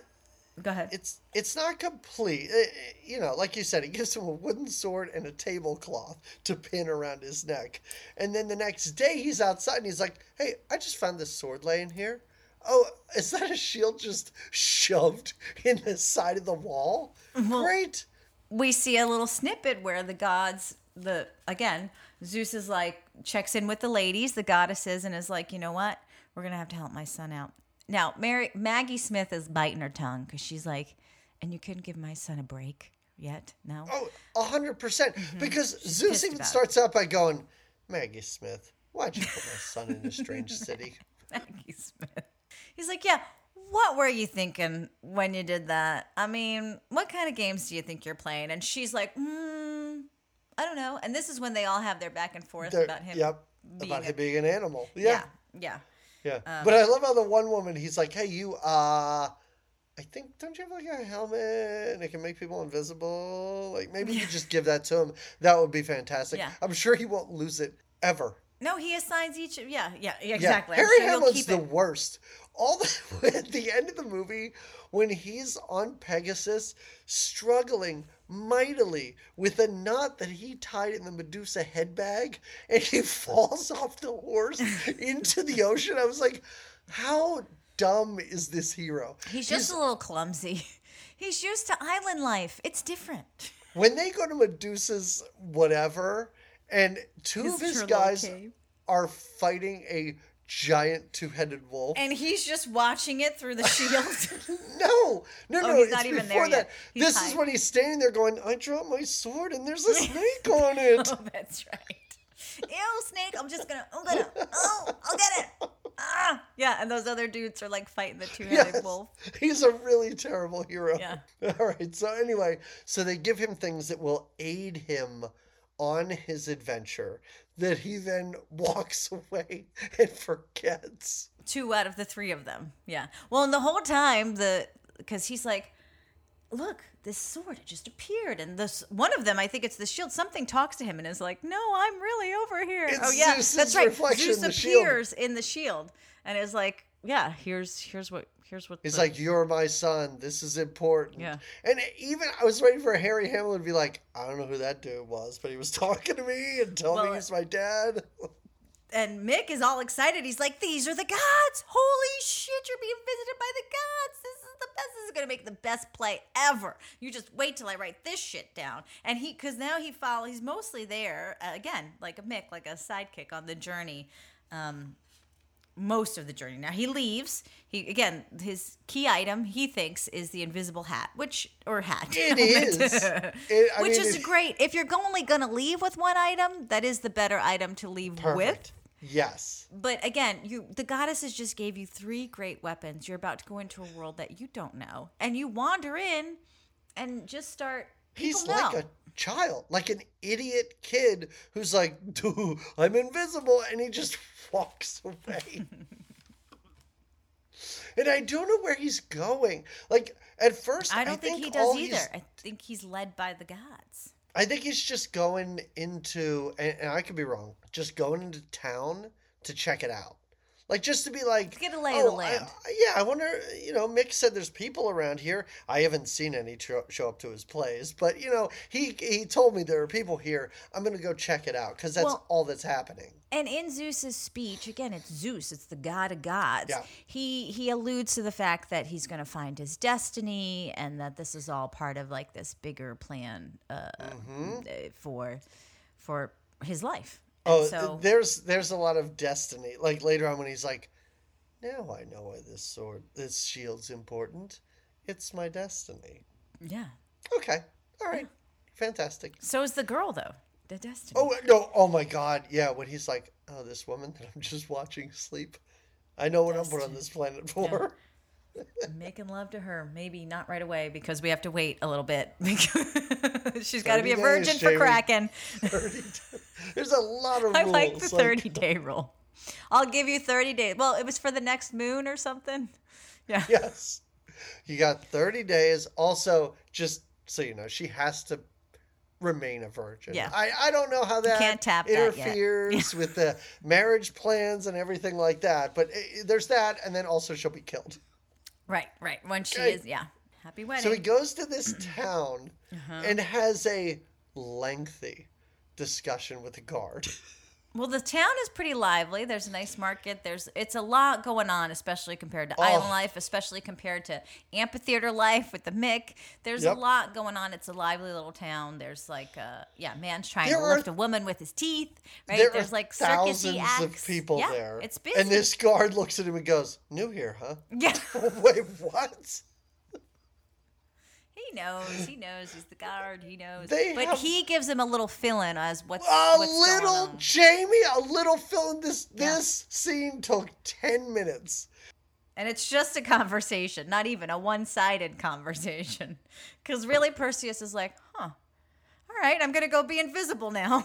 Go ahead. it's it's not complete. Uh, You know, like you said, he gives him a wooden sword and a tablecloth to pin around his neck. And then the next day he's outside and he's like, "Hey, I just found this sword laying here. Oh, is that a shield just shoved in the side of the wall? Great. we see a little snippet where the gods the again zeus is like checks in with the ladies the goddesses and is like you know what we're gonna have to help my son out now mary maggie smith is biting her tongue because she's like and you couldn't give my son a break yet no Oh, a hundred percent. Because Zeus even starts out by going, Maggie Smith, why'd you put my son in a strange city? maggie smith he's like yeah what were you thinking when you did that i mean what kind of games do you think you're playing and she's like hmm i don't know and this is when they all have their back and forth They're- about him Yep. being about a- him being an animal. Yeah. yeah Yeah. Um, but I love how the one woman, he's like, hey, you, uh, I think, don't you have like a helmet and it can make people invisible? Like, maybe you just give that to him. That would be fantastic. Yeah. I'm sure he won't lose it ever. No, he assigns each. Yeah, yeah, Yeah. exactly. I'm Harry sure Hamlin's the it. worst. All the at the end of the movie, when he's on Pegasus, struggling mightily with a knot that he tied in the Medusa head bag, and he falls off the horse into the ocean. I was like, how dumb is this hero? He's just a little clumsy. He's used to island life. It's different. when they go to Medusa's whatever, and two His of his guys cave. are fighting a giant two-headed wolf. And he's just watching it through the shield. No, no, Oh, no. he's it's not even there that. yet. He's this is when he's standing there going, I dropped my sword and there's a snake on it. oh, that's right. Ew, snake! I'm just gonna. I'm gonna. Oh, I'll get it. Ah, yeah. And those other dudes are like fighting the two-headed Yes. wolf. He's a really terrible hero. Yeah. All right. So, anyway, so they give him things that will aid him on his adventure that he then walks away and forgets. Two out of the three of them. Yeah. Well, and the whole time the because he's like, look, this sword just appeared, and this one of them, I think it's the shield. Something talks to him and is like, no, I'm really over here. It's oh yeah, Zeus's that's right. reflection Zeus the shield. appears in the shield and is like, yeah, here's here's what here's what. He's the- like, You're my son. This is important. Yeah. And even I was waiting for Harry Hamlin to be like, I don't know who that dude was, but he was talking to me and telling Well, me he's my dad. and Mick is all excited. He's like, "These are the gods! Holy shit! You're being visited by the gods! This is the best. This is gonna make the best play ever. You just wait till I write this shit down." And he, because now he follow, he's mostly there uh, again, like a Mick, like a sidekick on the journey. Um, most of the journey. Now he leaves. He again, his key item he thinks is the invisible hat, which or hat. It is. It- which mean, is it- great. If you're only going to leave with one item, that is the better item to leave with. Perfect. Yes. But again, you the goddesses just gave you three great weapons. You're about to go into a world that you don't know, and you wander in and just start. He's people like a child, like an idiot kid who's like, Dude, I'm invisible. And he just walks away. and I don't know where he's going. Like, at first, I don't think, think, he does either. I think he's led by the gods. I think he's just going into, and, and I could be wrong, just going into town to check it out. Like, just to be like, Get a lay of the "Oh, land." I- yeah, I wonder, you know, Mick said there's people around here. I haven't seen any tro- show up to his plays, but, you know, he, he told me there are people here. I'm going to go check it out because that's Well- all that's happening. And in Zeus's speech, again, it's Zeus, it's the god of gods. Yeah. He he alludes to the fact that he's going to find his destiny, and that this is all part of like this bigger plan uh, Mm-hmm. uh, for for his life. Oh, so there's there's a lot of destiny. Like later on when he's like, now I know why this sword, this shield's important. It's my destiny. yeah. Okay, all right, fantastic. So is the girl though. The destiny. Oh uh, no! Oh my God! Yeah, when he's like, "Oh, this woman that I'm just watching sleep, I know what I'm put on this planet for." Making love to her, maybe not right away because we have to wait a little bit. because She's got to be a 30 days, virgin for Kraken. 30 There's a lot of I rules. like the 30 day rule. I'll give you 30 days. Well, it was for the next moon or something. Yeah. yes, you got 30 days. Also, just so you know, she has to remain a virgin. Yeah. I, I don't know how that can't tap that interferes with the marriage plans and everything like that. But i there's that, and then also she'll be killed. Right, right. When she Okay. is, yeah. Happy wedding. So he goes to this town Uh-huh. and has a lengthy discussion with the guard. Well, the town is pretty lively. There's a nice market. There's it's a lot going on, especially compared to Oh. island life, especially compared to amphitheater life with the Mick. There's Yep. a lot going on. It's a lively little town. There's like uh yeah, man's trying There to are- lift a woman with his teeth. Right? There There's like thousands acts. of people yeah, there. It's busy. And this guard looks at him and goes, New here, huh? yeah. Wait, what? He knows. He knows. He's the guard. He knows. They but have- he gives him a little fill-in as what's A what's going little. Jamie, a little film. This Yeah. this scene took ten minutes. And it's just a conversation, not even a one-sided conversation. Because really, Perseus is like, "Huh, all right, I'm gonna go be invisible now."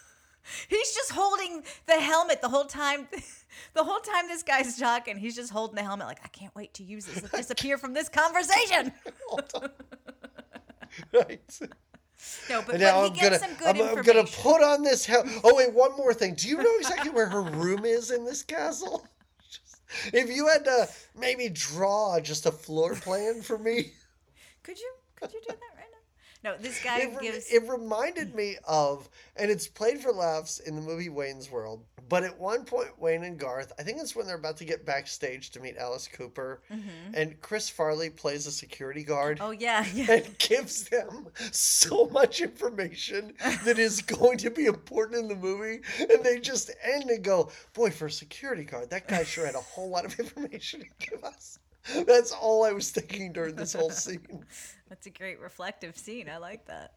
he's just holding the helmet the whole time. The whole time this guy's talking, he's just holding the helmet like, "I can't wait to use this. Let's disappear from this conversation." Right. No, but, now I'm gonna some good I'm, I'm gonna put on this helmet. Oh wait, one more thing. Do you know exactly where her room is in this castle? Just- if you had to maybe draw just a floor plan for me, Could you? Could you do that right now? No, this guy it, gives. it reminded me of, and it's played for laughs in the movie Wayne's World. But at one point, Wayne and Garth, I think it's when they're about to get backstage to meet Alice Cooper, and Chris Farley plays a security guard. Mm-hmm. oh yeah, yeah. and gives them so much information that is going to be important in the movie. And they just end and go, Boy, for a security guard, that guy sure had a whole lot of information to give us. That's all I was thinking during this whole scene. That's a great reflective scene. I like that.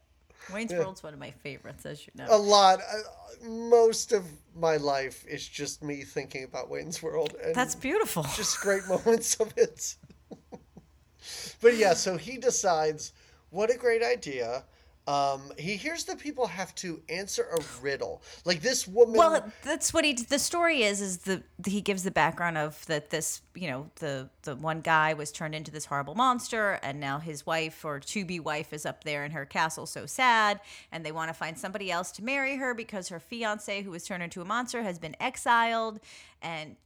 Wayne's World's one of my favorites, as you know. A lot. Uh, most of my life is just me thinking about Wayne's World. And That's beautiful. just great moments of it. but yeah, so he decides, what a great idea. Um, he hears that people have to answer a riddle. Like this woman. Well, that's what he. The story is is the he gives the background of that this you know the the one guy was turned into this horrible monster, and now his wife or to be wife is up there in her castle, so sad, and they want to find somebody else to marry her because her fiance, who was turned into a monster, has been exiled, and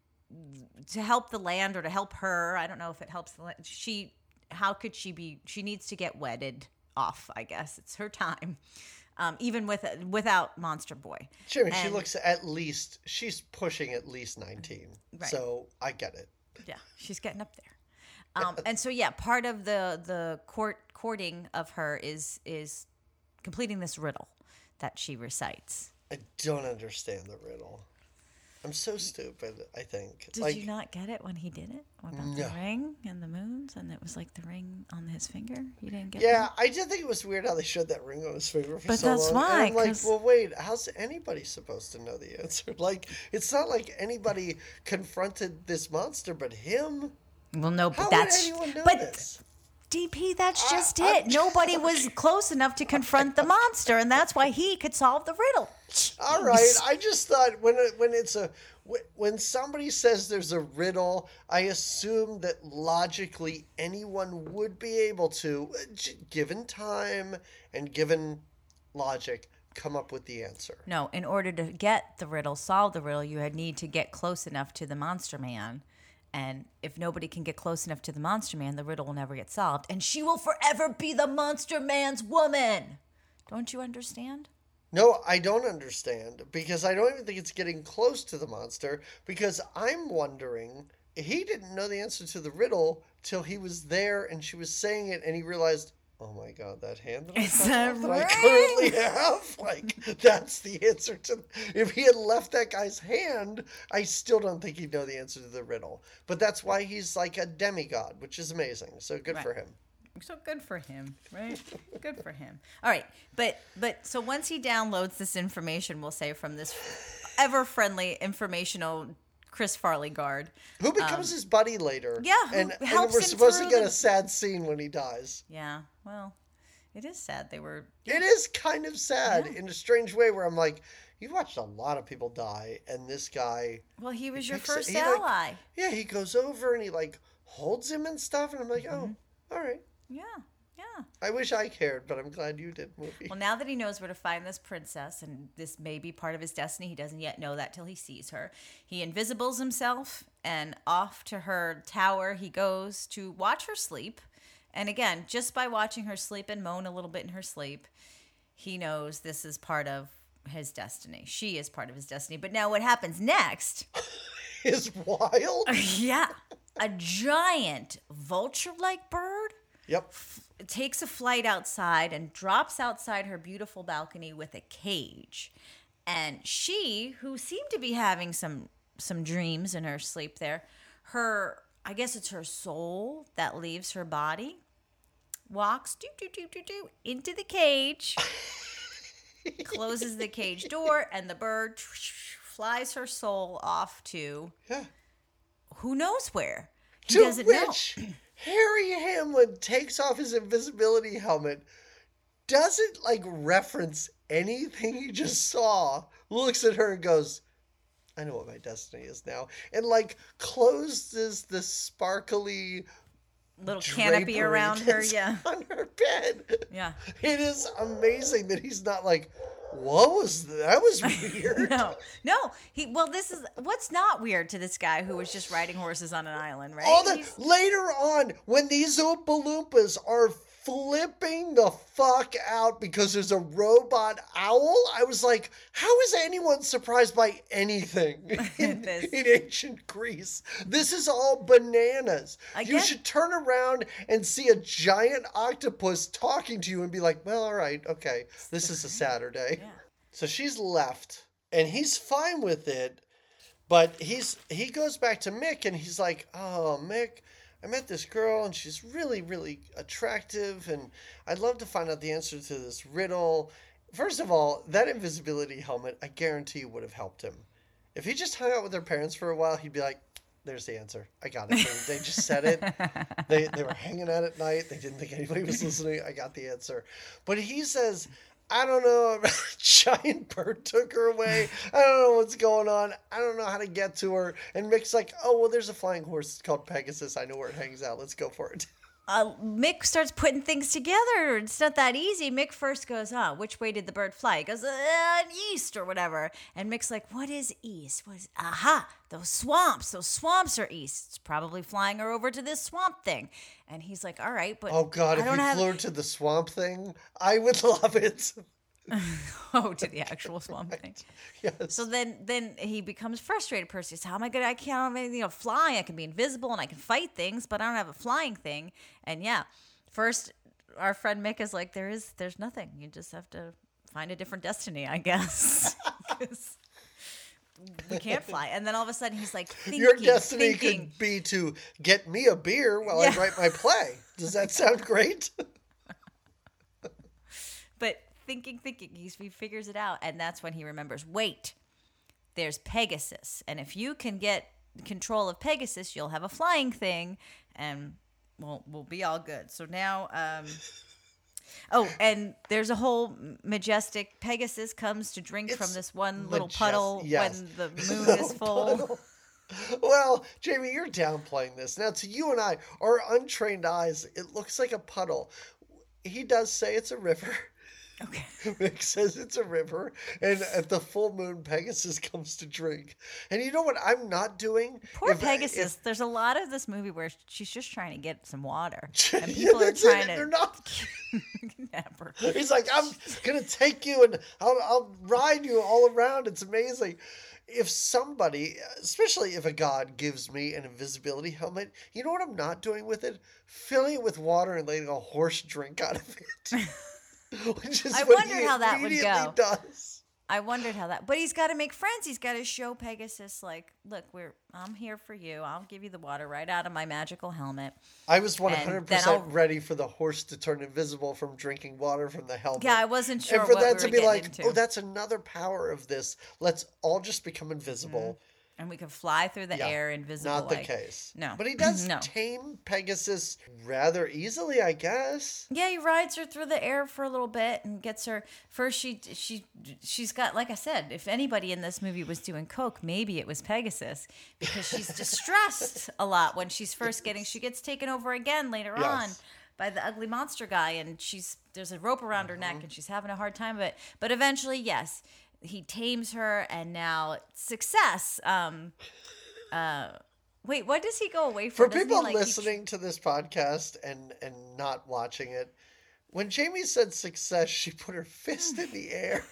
to help the land or to help her, I don't know if it helps the land. She, how could she be? She needs to get wedded off. I guess it's her time. um, even with without Monster Boy. Jimmy, she looks at least she's pushing at least nineteen. Right. So I get it. Yeah, she's getting up there. Um, and so yeah, part of the the court courting of her is is completing this riddle that she recites. I don't understand the riddle. I'm so stupid. I think. Did like, you not get it when he did it about No. the ring and the moons, and it was like the ring on his finger? You didn't get Yeah, that? I did think it was weird how they showed that ring on his finger for But so that's long. And why, I'm like, well, wait, how's anybody supposed to know the answer? Like, it's not like anybody confronted this monster but him. Well, no, How but that's would know but this? DP. That's I- just I- it. Nobody was close enough to confront the monster, and that's why he could solve the riddle. All right, I just thought when it, when it's a when somebody says there's a riddle, I assume that logically anyone would be able to, uh, given time and given logic, come up with the answer. No, in order to get the riddle, solve the riddle, you had need to get close enough to the monster man. And if nobody can get close enough to the monster man, the riddle will never get solved. And she will forever be the monster man's woman. Don't you understand? No, I don't understand because I don't even think it's getting close to the monster because I'm wondering he didn't know the answer to the riddle till he was there and she was saying it and he realized, oh my god, that hand that I, It's cut a I currently have, like that's the answer to. If he had left that guy's hand, I still don't think he'd know the answer to the riddle. But that's why he's like a demigod, which is amazing. So good for him. So good for him, right? good for him. All right, but but so once he downloads this information, we'll say from this ever friendly informational Chris Farley guard. Who becomes his buddy later? Um, yeah, and, and we're him supposed to get the- a sad scene when he dies. Yeah, well, it is sad they were. It is kind of sad in a strange way where I'm like, you've watched a lot of people die, and this guy, Well, he was your picks it- first like- ally. yeah, he goes over and he like holds him and stuff, and I'm like, Mm-hmm. oh, all right. Yeah, yeah. I wish I cared, but I'm glad you did, movie. Well, now that he knows where to find this princess, and this may be part of his destiny, he doesn't yet know that till he sees her. He invisibles himself, and off to her tower he goes to watch her sleep. And again, just by watching her sleep and moan a little bit in her sleep, he knows this is part of his destiny. She is part of his destiny. But now, what happens next? Is wild. yeah, a giant vulture-like bird yep. takes a flight outside and drops outside her beautiful balcony with a cage. And she, who seemed to be having some some dreams in her sleep there, her I guess it's her soul that leaves her body, walks do do do do do into the cage, closes the cage door, and the bird flies her soul off to Yeah. who knows where. He To doesn't know. Harry Hamlin takes off his invisibility helmet, doesn't like reference anything he just saw, looks at her and goes, I know what my destiny is now. And like closes the sparkly Little canopy around her, yeah. On her bed. Yeah. It is amazing that he's not like, what was that was weird. No, no. He well, this is what's not weird to this guy who was just riding horses on an island, right? All the He's- later on when these Oompa Loompas are flipping the fuck out because there's a robot owl, I was like, how is anyone surprised by anything in, in ancient Greece? This is all bananas. I you should turn around and see a giant octopus talking to you and be like, well, all right, okay, this is a Saturday. Yeah. So she's left, and he's fine with it, but he's he goes back to Mick, and he's like, "Oh, Mick, I met this girl, and she's really, really attractive, and I'd love to find out the answer to this riddle." First of all, that invisibility helmet, I guarantee you, would have helped him. If he just hung out with their parents for a while, he'd be like, "There's the answer. I got it. They, they just said it. They they were hanging out at night. They didn't think anybody was listening. I got the answer." But he says. I don't know. A giant bird took her away. I don't know what's going on. I don't know how to get to her. And Mick's like, oh, well, there's a flying horse called Pegasus. I know where it hangs out. Let's go for it. Uh, Mick starts putting things together. It's not that easy. Mick first goes, "Ah, which way did the bird fly?" He goes, uh, "East or whatever." And Mick's like, "What is east? What is aha? Those swamps. Those swamps are east. It's probably flying her over to this swamp thing." And he's like, "All right, but Oh, God. I If you have." flew to the swamp thing, I would love it. oh, to the actual swamp thing. Yes. So then, then he becomes frustrated. Percy says, "How am I gonna? I can't have anything. You know, fly. I can be invisible and I can fight things, but I don't have a flying thing." And yeah, first our friend Mick is like, "There is, there's nothing. You just have to find a different destiny, I guess. we can't fly. And then all of a sudden, he's like, thinking, Your destiny thinking. could be to get me a beer while Yeah. I write my play. Does that sound great? Thinking, thinking, he's, he figures it out, and that's when he remembers. Wait, there's Pegasus, and if you can get control of Pegasus, you'll have a flying thing, and we'll we'll be all good. So now, um, oh, and there's a whole majestic Pegasus comes to drink from this one little puddle yes. when the moon is full. Well, Jamie, you're downplaying this. Now, to you and I, our untrained eyes, it looks like a puddle. He does say it's a river. Okay. Mick says it's a river, and at the full moon, Pegasus comes to drink. And you know what I'm not doing? Poor If- Pegasus. There's a lot of this movie where she's just trying to get some water, if- and Yeah, people are that's it, trying They're to not. her. He's like, I'm gonna take you and I'll, I'll ride you all around. It's amazing. If somebody, especially if a god gives me an invisibility helmet, you know what I'm not doing with it? Filling it with water and letting a horse drink out of it. Which is I wondered how that would go. Does. I wondered how that, but he's got to make friends. He's got to show Pegasus, like, look, we're, I'm here for you. I'll give you the water right out of my magical helmet. I was then 100% I'll- ready for the horse to turn invisible from drinking water from the helmet. Yeah, I wasn't sure and for that we to be like, into. oh, that's another power of this. Let's all just become invisible. Mm-hmm. And we can fly through the Yeah, air invisible. Not the like- case. No. But he does No. tame Pegasus rather easily, I guess. Yeah, he rides her through the air for a little bit and gets her. First, she she she's got like I said, if anybody in this movie was doing coke, maybe it was Pegasus because she's distressed a lot when she's first getting. She gets taken over again later Yes. on by the ugly monster guy, and she's there's a rope around her Mm-hmm. neck, and she's having a hard time of it. But eventually, yes, he tames her, and now success. Um, uh, wait, what does he go away For For Doesn't people like, he tr- listening to this podcast and and not watching it, when Jamie said success, she put her fist in the air.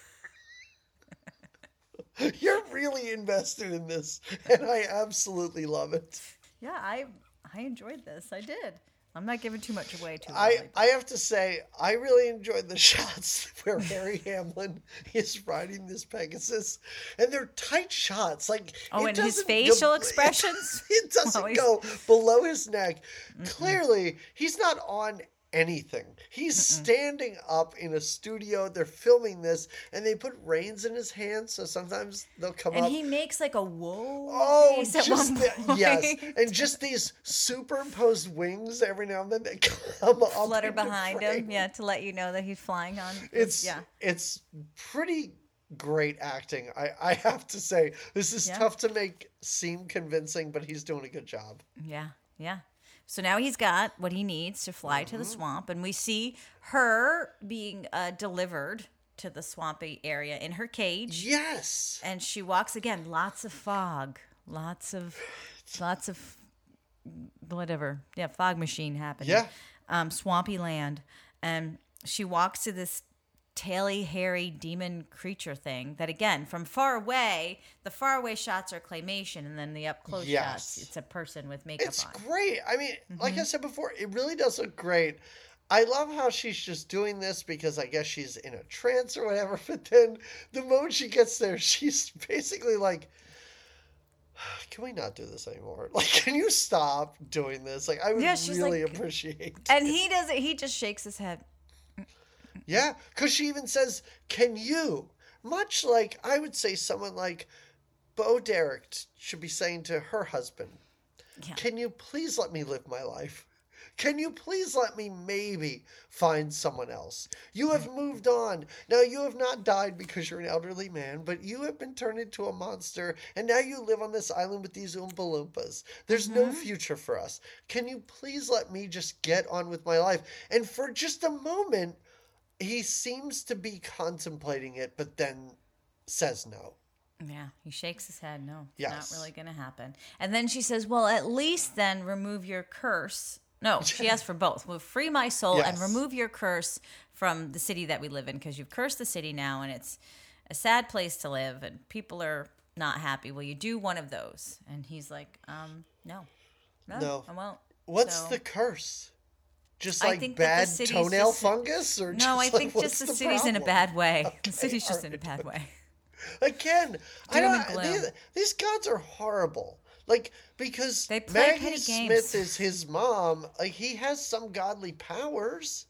You're really invested in this, and I absolutely love it. Yeah, I I enjoyed this. I did. I'm not giving too much away too I, early. I have to say, I really enjoyed the shots where Harry Hamlin is riding this Pegasus, and they're tight shots. Like Oh, and his facial go- expressions? It, doesn't While he's- go below his neck. Clearly, he's not on anything. He's standing up in a studio. They're filming this, and they put reins in his hands, so sometimes they'll come and up. he makes like a whoa Oh, face at just the, yes, and just these superimposed wings every now and then that come up flutter behind him, yeah, to let you know that he's flying on. It's yeah, it's pretty great acting. I I have to say this is Yeah. tough to make seem convincing, but he's doing a good job. yeah, yeah. So now he's got what he needs to fly to Mm-hmm. the swamp, and we see her being uh, delivered to the swampy area in her cage. Yes. and she walks again lots of fog lots of lots of whatever yeah fog machine happening Yeah. um swampy land and she walks to this taily hairy demon creature thing that again from far away the far away shots are claymation and then the up close Yes. shots it's a person with makeup It's on great. I mean, like Mm-hmm. I said before, it really does look great. I love how she's just doing this because I guess she's in a trance or whatever. But then the moment she gets there, she's basically like, "Can we not do this anymore? Like, can you stop doing this? Like, I would Yeah, really like- appreciate." and he does it he just shakes his head Yeah, because she even says, "Can you?" Much like I would say someone like Bo Derek should be saying to her husband, Yeah. "Can you please let me live my life? Can you please let me maybe find someone else? You have moved on. Now you have not died because you're an elderly man, but you have been turned into a monster, and now you live on this island with these Oompa Loompas. There's no mm-hmm. future for us. Can you please let me just get on with my life?" And for just a moment, he seems to be contemplating it, but then says no. Yeah, he shakes his head. No, it's Yes. not really going to happen. And then she says, "Well, at least then remove your curse, No, she asked for both. Well, free my soul and remove your curse from the city that we live in because you've cursed the city now and it's a sad place to live and people are not happy. Will you do one of those? And he's like, um, no. No, No. I won't. What's So- the curse? Just I like the bad toenail just- fungus, or No, I think what's just the, city's in a bad way. the city's just in a bad way. Again, I don't. These, these gods are horrible. Like because They Maggie Smith is his mom. Like he has some godly powers.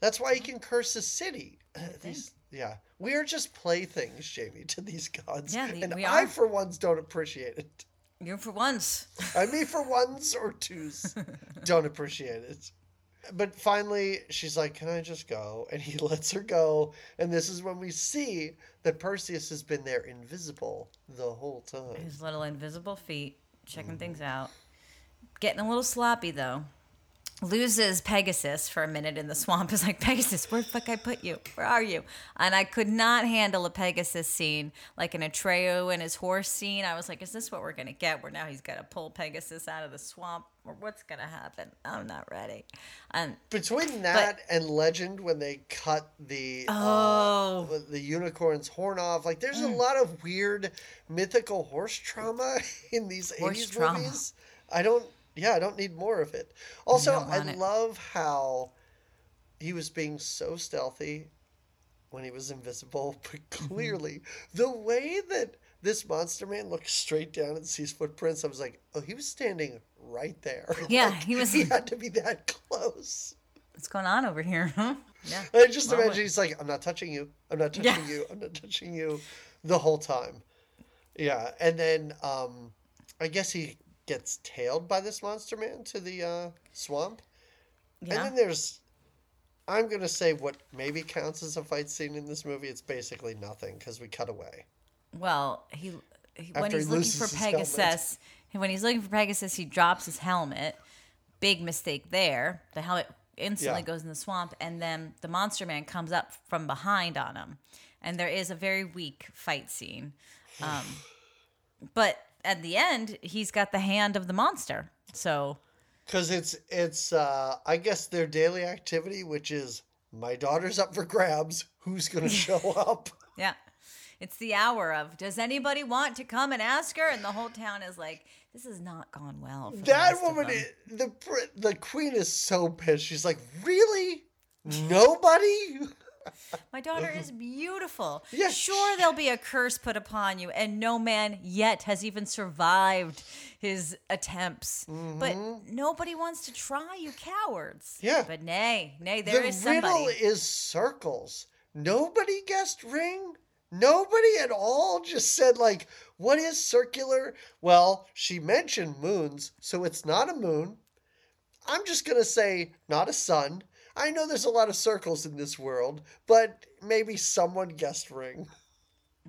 That's why he uh-huh. can curse a city. These, yeah, we are just playthings, Jamie, to these gods. Yeah, the- and I, are. for once, don't appreciate it. You're for once. I mean, for ones or twos, don't appreciate it. But finally, she's like, Can I just go? And he lets her go. And this is when we see that Perseus has been there invisible the whole time. His little invisible feet checking mm-hmm. things out. Getting a little sloppy though. Loses Pegasus for a minute in the swamp. Is like Pegasus, where the fuck I put you? Where are you? And I could not handle a Pegasus scene like an Atreyu and his horse scene. I was like, is this what we're gonna get? Where now he's gonna pull Pegasus out of the swamp, or what's gonna happen? I'm not ready. And Between that and Legend, when they cut the Oh. uh, the unicorn's horn off, like there's a lot of weird mythical horse trauma in these Horse 80s trauma. movies. I don't, yeah, I don't need more of it. Also, I it. love how he was being so stealthy when he was invisible, but Mm-hmm. clearly the way that this monster man looks straight down and sees footprints, I was like, oh, he was standing right there. Yeah, Like, he was- He had to be that close. what's going on over here? Huh? Yeah. I just Well, imagine he's like, I'm not touching you. I'm not touching Yeah. you. I'm not touching you the whole time. Yeah. And then um I guess he gets tailed by this monster man to the uh swamp. And then there's I'm gonna say what maybe counts as a fight scene in this movie. It's basically nothing because we cut away. Well, he, he when After he he's looking for. Pegasus, when he's looking for Pegasus, he drops his helmet. Big mistake there. The helmet instantly Yeah. goes in the swamp, and then the monster man comes up from behind on him, and there is a very weak fight scene. Um, but at the end, he's got the hand of the monster. So Because it's it's uh I guess their daily activity, which is my daughter's up for grabs. Who's gonna show up? yeah. It's the hour of does anybody want to come and ask her? And the whole town is like, this has not gone well. For That woman, them. i- the the queen is so pissed. She's like, really? Nobody? My daughter is beautiful. Yeah. Sure, there'll be a curse put upon you, and no man yet has even survived his attempts. But nobody wants to try, you cowards. Mm-hmm. Yeah. But nay, nay, there the is riddle is circles. Nobody guessed ring. Nobody at all just said like, what is circular? Well, she mentioned moons, so it's not a moon. I'm just gonna say not a sun. I know there's a lot of circles in this world, but maybe someone guessed ring.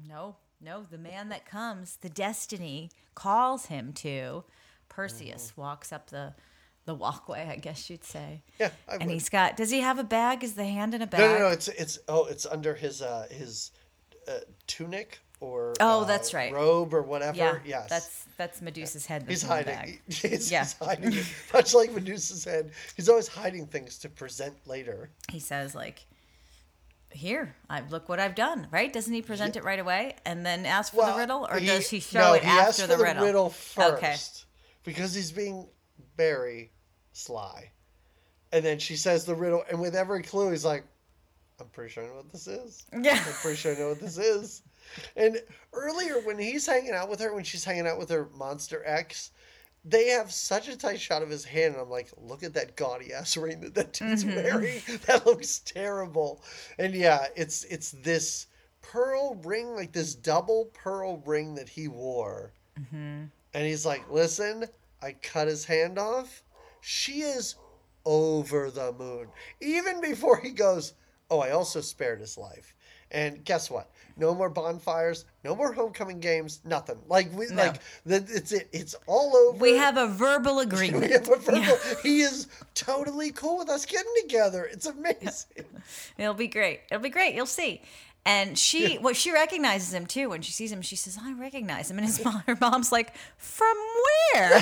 No, no, the man that comes, the destiny calls him to. Perseus Mm-hmm. walks up the the walkway, I guess you'd say. Yeah, I And would. he's got. Does he have a bag? Is the hand in a bag? No, no, no. It's it's oh, it's under his uh his uh, tunic or Oh, uh, that's right. robe or whatever. Yeah, yes, that's that's Medusa's head. he's that's the hiding. He's, Yeah. he's hiding it. Much like Medusa's head, he's always hiding things to present later. he says like here i look what i've done right doesn't he present it right away and then ask for the riddle or does he show no, it he after asks the, for riddle first Okay. because he's being very sly, and then she says the riddle, and with every clue, he's like, "I'm pretty sure I know what this is." yeah I'm pretty sure I know what this is. And earlier, when he's hanging out with her, when she's hanging out with her monster ex, they have such a tight shot of his hand, and I'm like, look at that gaudy ass ring that that dude's Mm-hmm. wearing. That looks terrible. And yeah, it's it's this pearl ring, like this double pearl ring that he wore. Mm-hmm. And he's like, listen, I cut his hand off. She is over the moon. Even before he goes, oh, I also spared his life. And guess what? No more bonfires, no more homecoming games, nothing. Like we No. like the, it's it, it's all over. we have a verbal agreement. We have a verbal- He is totally cool with us getting together. It's amazing. it'll be great it'll be great you'll see and she well she recognizes him too when she sees him she says i recognize him and his mom her mom's like from where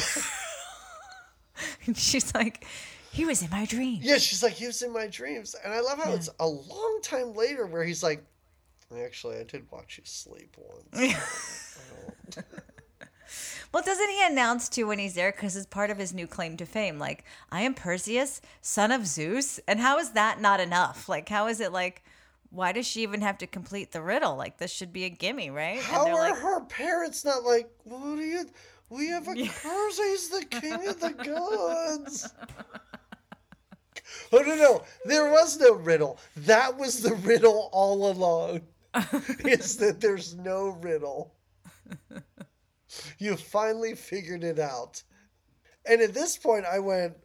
and she's like He was in my dreams." Yeah, she's like, he was in my dreams. And I love how it's a long time later where he's like, actually, I did watch you sleep once. Well, doesn't he announce too when he's there because it's part of his new claim to fame? Like, I am Perseus, son of Zeus. And how is that not enough? Like, how is it like, why does she even have to complete the riddle? Like, this should be a gimme, right? How and they're like, her parents not like, what are you? We have a curse. He's the king of the gods. Oh, no, no. There was no riddle. That was the riddle all along. is that there's no riddle. You finally figured it out. And at this point, I went,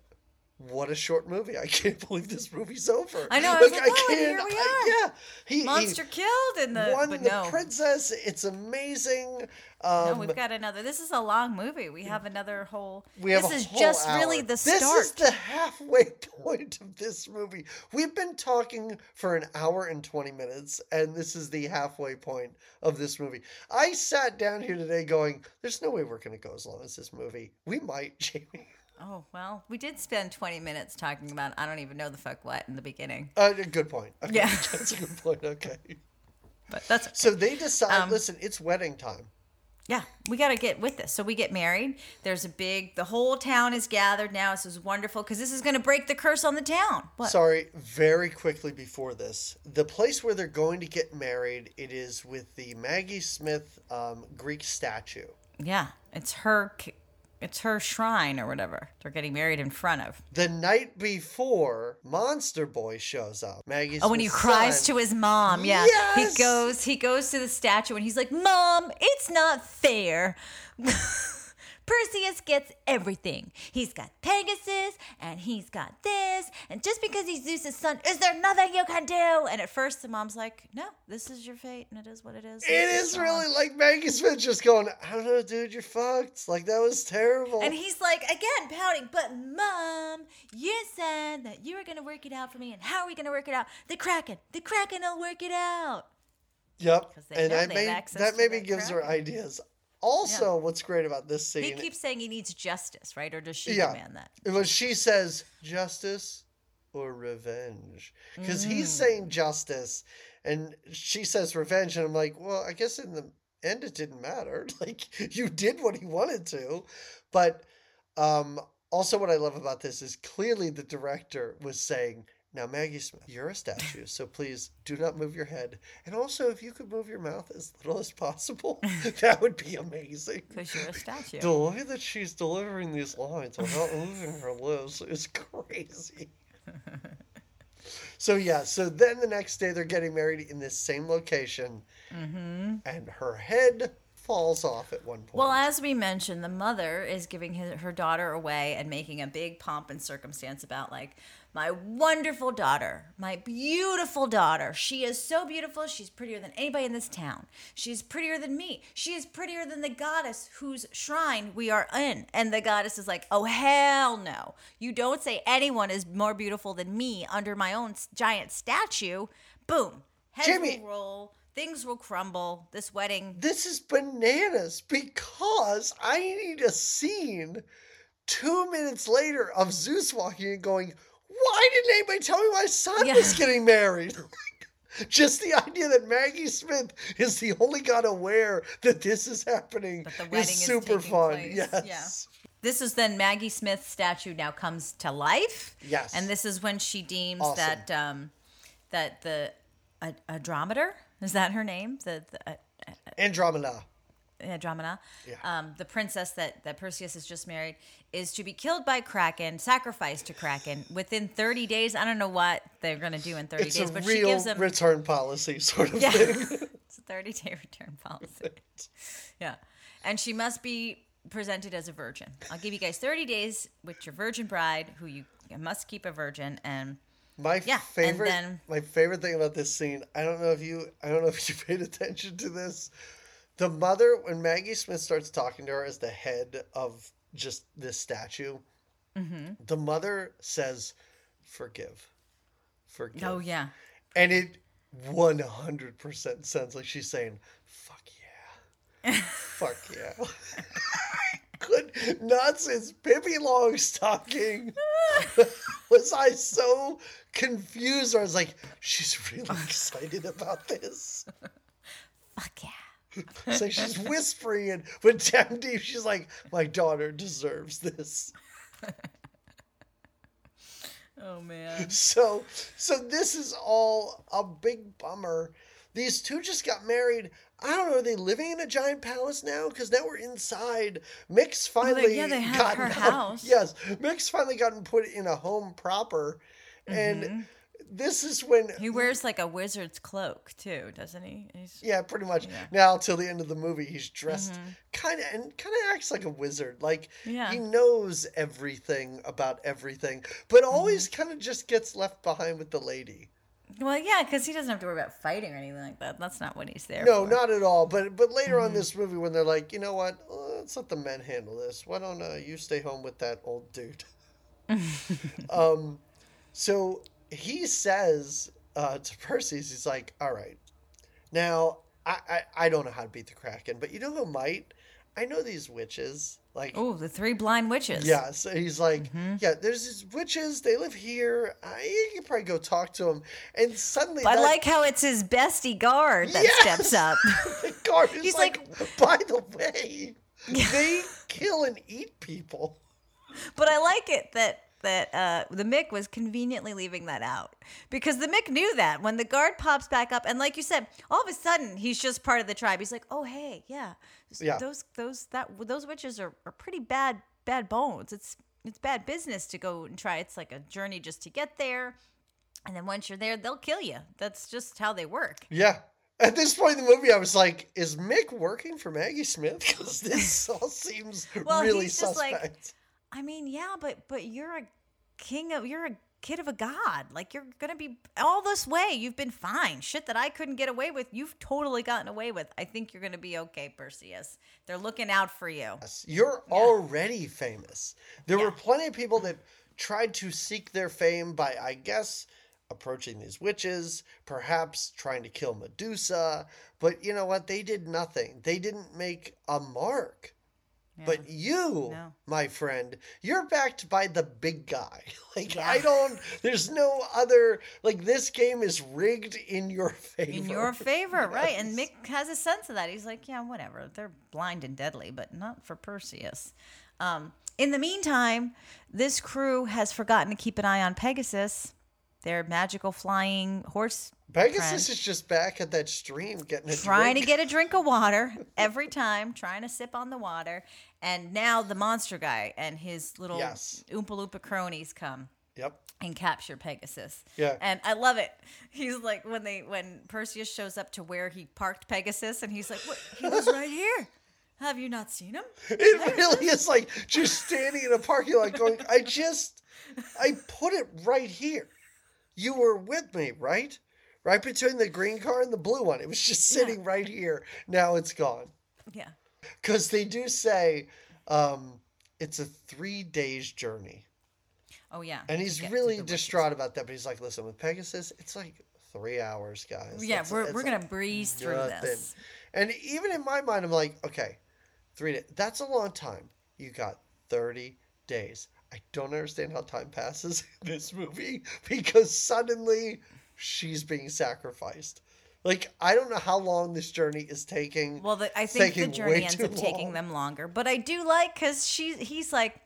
what a short movie. I can't believe this movie's over. I know, I was like, oh, here we I- yeah. He, monster he killed in the. won but the no. princess. It's amazing. No, Um, we've got another. This is a long movie. We have another whole. We have this is whole just hour. really the start. This is the halfway point of this movie. We've been talking for an hour and 20 minutes, and this is the halfway point of this movie. I sat down here today going, there's no way we're going to go as long as this movie. We might, Jamie. Oh well, we did spend 20 minutes talking about I don't even know the fuck what in the beginning, Uh, good point. Okay, Yeah. That's a good point. Okay. but that's So they decide, Um, listen, it's wedding time. Yeah, we got to get with this. So we get married. There's a big, the whole town is gathered now. This is wonderful because this is going to break the curse on the town. What? Sorry, very quickly before this, the place where they're going to get married, it is with the Maggie Smith um, Greek statue. Yeah, it's her, it's her shrine or whatever. They're getting married in front of. The night before, Monster Boy shows up. Maggie's Oh, when he cries to his mom, yeah, Yes! he goes, he goes to the statue and he's like, "Mom, it's not fair." Perseus gets everything. He's got Pegasus and he's got this. And just because he's Zeus's son, is there nothing you can do? And at first, the mom's like, No, this is your fate and it is what it is. It is really like Maggie Smith just going, I don't know, dude, you're fucked. Like, that was terrible. And he's like, again, pouting, but mom, you said that you were going to work it out for me. And how are we going to work it out? The Kraken. The Kraken will work it out. Yep. And I they have made, access that maybe gives her ideas. Also, what's great about this scene? He keeps saying he needs justice, right? Or does she yeah, demand that? when she says justice or revenge, because Mm. he's saying justice, and she says revenge, and I'm like, well, I guess in the end it didn't matter. Like you did what he wanted to, but um, also what I love about this is clearly the director was saying. Now, Maggie Smith, you're a statue, so please do not move your head. And also, if you could move your mouth as little as possible, that would be amazing. Because you're a statue. The way that she's delivering these lines without moving her lips is crazy. so yeah, so then the next day they're getting married in this same location, mm-hmm. and her head falls off at one point. Well, as we mentioned, the mother is giving his, her daughter away and making a big pomp and circumstance about, like, my wonderful daughter, my beautiful daughter. She is so beautiful. She's prettier than anybody in this town. She's prettier than me. She is prettier than the goddess whose shrine we are in. And the goddess is like, oh, hell no. You don't say anyone is more beautiful than me under my own giant statue. Boom. Heads Jimmy. will roll. Things will crumble. This wedding this is bananas because I need a scene two minutes later of Zeus walking and going, Why didn't anybody tell me my son Yeah. was getting married? Just the idea that Maggie Smith is the only god aware that this is happening the is is super taking fun. place. Yes. Yeah. This is then Maggie Smith's statue now comes to life. Yes. And this is when she deems Awesome. that um, that the a, Andrometer is that her name? The, the uh, Andromeda. Andromeda, Yeah. um, the princess that that Perseus has just married, is to be killed by Kraken, sacrificed to Kraken within 30 days. I don't know what they're gonna do in 30 It's days, but she gives them return policy sort of Yeah. thing. it's a 30 day return policy. Yeah. And she must be presented as a virgin. I'll give you guys 30 days with your virgin bride who you must keep a virgin and My Yeah, favorite then- my favorite thing about this scene, I don't know if you I don't know if you paid attention to this. The mother when Maggie Smith starts talking to her as the head of just this statue, Mm-hmm. the mother says, Forgive. Forgive. oh yeah. And it one hundred percent sounds like she's saying, Fuck yeah. Fuck yeah. good nuts is Pippi Longstocking. was I so confused? I was like, she's really excited about this. Fuck yeah. It's like she's whispering it, but down deep, she's like, my daughter deserves this. Oh man. So, so this is all a big bummer. These two just got married. I don't know. Are they living in a giant palace now? Because now we're inside. Mick's finally yeah, they have her out- house. Yes, Mick's finally gotten put in a home proper, and mm-hmm. This is when He wears like a wizard's cloak too, doesn't he? He's, yeah, pretty much. Yeah. Now till the end of the movie, he's dressed kind of and kind of acts like a wizard. Like Yeah. he knows everything about everything, but always kind of just gets left behind with the lady. Well, yeah, because he doesn't have to worry about fighting or anything like that. That's not what he's there No, for. not at all. But but later Mm-hmm. on this movie, when they're like, you know what, Uh, let's let the men handle this. Why don't uh, you stay home with that old dude? um, so he says uh, to Perseus, he's like, all right, now I, I I don't know how to beat the kraken, but you know who might? I know these witches. Like Oh, the three blind witches. yeah, so he's like, Mm-hmm. yeah, there's these witches. They live here. Uh, you can probably go talk to them. And suddenly, I that- like how it's his bestie guard that Yes! steps up. the guard is He's like, by the way, they kill and eat people. But I like it that that uh, the Mick was conveniently leaving that out because the Mick knew that when the guard pops back up, and like you said, all of a sudden he's just part of the tribe. He's like, oh hey, yeah, Yeah. those those that those witches are, are pretty bad bad bones. It's it's bad business to go and try. It's like a journey just to get there, and then once you're there, they'll kill you. That's just how they work. Yeah. At this point in the movie, I was like, is Mick working for Maggie Smith? Because this all seems Well, really he's just like- suspect. I mean, yeah, but but you're a king of you're a kid of a god. Like you're gonna be all this way. You've been fine. Shit that I couldn't get away with, you've totally gotten away with. I think you're gonna be okay, Perseus. They're looking out for you. You're already famous. There Yeah. were plenty of people that tried to seek their fame by, I guess, approaching these witches, perhaps trying to kill Medusa. But you know what? They did nothing. They didn't make a mark. But you, No. my friend, you're backed by the big guy. Like Yeah. I don't there's no other like this game is rigged in your favor. In your favor, right? And Mick has a sense of that. He's like, yeah, whatever. They're blind and deadly, but not for Perseus. Um, in the meantime, this crew has forgotten to keep an eye on Pegasus, their magical flying horse. Pegasus friend. is just back at that stream getting a trying drink. to get a drink of water every time, trying to sip on the water. And now the monster guy and his little Yes. Oompa Loompa cronies come Yep. and capture Pegasus. Yeah. And I love it. He's like when they when Perseus shows up to where he parked Pegasus and he's like, what? He was right here. Have you not seen him? It really is like just standing in a parking lot going, I just, I put it right here. You were with me, right? Right between the green car and the blue one. It was just sitting right here. Now it's gone. Yeah. Because they do say um, it's a three days journey. Oh yeah. And he's really distraught about that. But he's like, listen, with Pegasus, it's like three hours, guys. Yeah, That's- we're, it's we're like gonna breeze through nothing. this. And even in my mind, I'm like, okay, three days. That's a long time. You got 30 days. I don't understand how time passes in this movie because suddenly she's being sacrificed. Like, I don't know how long this journey is taking. Well, the, I think the journey ends up taking them longer, but I do like because she he's like,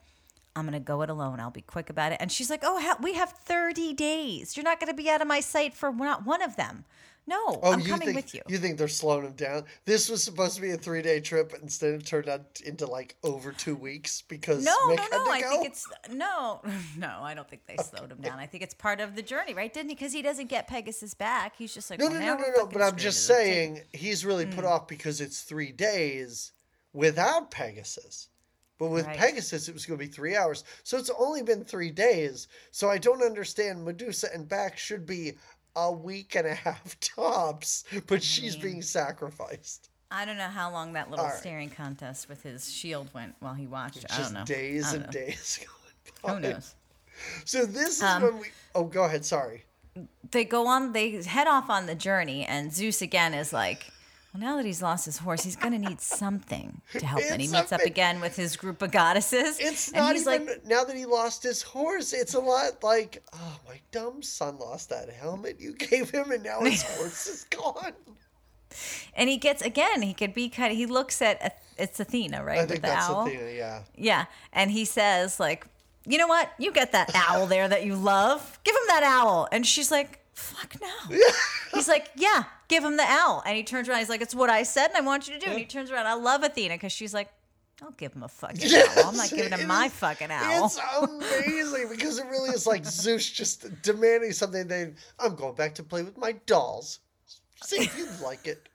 I'm gonna go it alone. I'll be quick about it, and she's like, Oh, ha- we have 30 days. You're not gonna be out of my sight for not one of them. No, Oh, I'm you coming think, with you. You think they're slowing him down? This was supposed to be a three day trip, but instead it turned out into like over two weeks because No, Mick no, no. I think it's no, no. I don't think they slowed him down. I think it's part of the journey, right? Didn't he? Because he doesn't get Pegasus back. He's just like, No, well, no, no, no, no. But I'm just saying he's really Mm. put off because it's three days without Pegasus. But with Right. Pegasus, it was going to be three hours. So it's only been three days. So I don't understand. Medusa and back should be a week and a half tops, but she's being sacrificed. I don't know how long that little right. staring contest with his shield went while he watched. I Just don't know. days I and don't know. days going by. Who knows? So this is Um, when we. Oh, go ahead. Sorry. they go on they head off on the journey and zeus again is like Well, now that he's lost his horse, he's gonna need something to help. And he meets up again with his group of goddesses. It's and not he's even like, now that he lost his horse. It's a lot like, oh, my dumb son lost that helmet you gave him, and now his horse is gone. and he gets again. He could be kind. of He looks at it's Athena, right? I think the that's owl. Athena. Yeah, Yeah, and he says like, you know what? You get that owl there that you love. Give him that owl. And she's like, fuck no. He's like, yeah, give him the owl. And he turns around. He's like, it's what I said, and I want you to do. And he turns around. I love Athena because she's like, I'll give him a fucking owl. I'm not giving him my fucking owl. It's amazing because it really is like Zeus just demanding something. Then I'm going back to play with my dolls. See if you like it.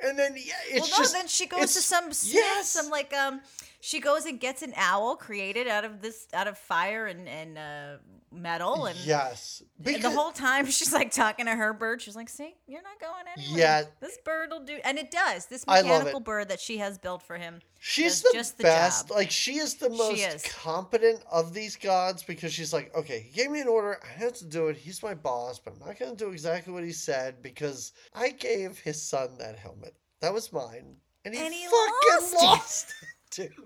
And then yeah, it's well, no, just then she goes to some yes. some like um, she goes and gets an owl created out of this out of fire and and uh, metal and yes. And the whole time she's like talking to her bird. She's like, "See, you're not going anywhere. Yeah. this bird will do." And it does. This mechanical bird that she has built for him. She's the just the best. job. Like she is the most is. competent of these gods because she's like, okay, he gave me an order. I have to do it. He's my boss, but I'm not going to do exactly what he said because I gave his son that helmet. That was mine, and he, And he fucking lost lost it, dude.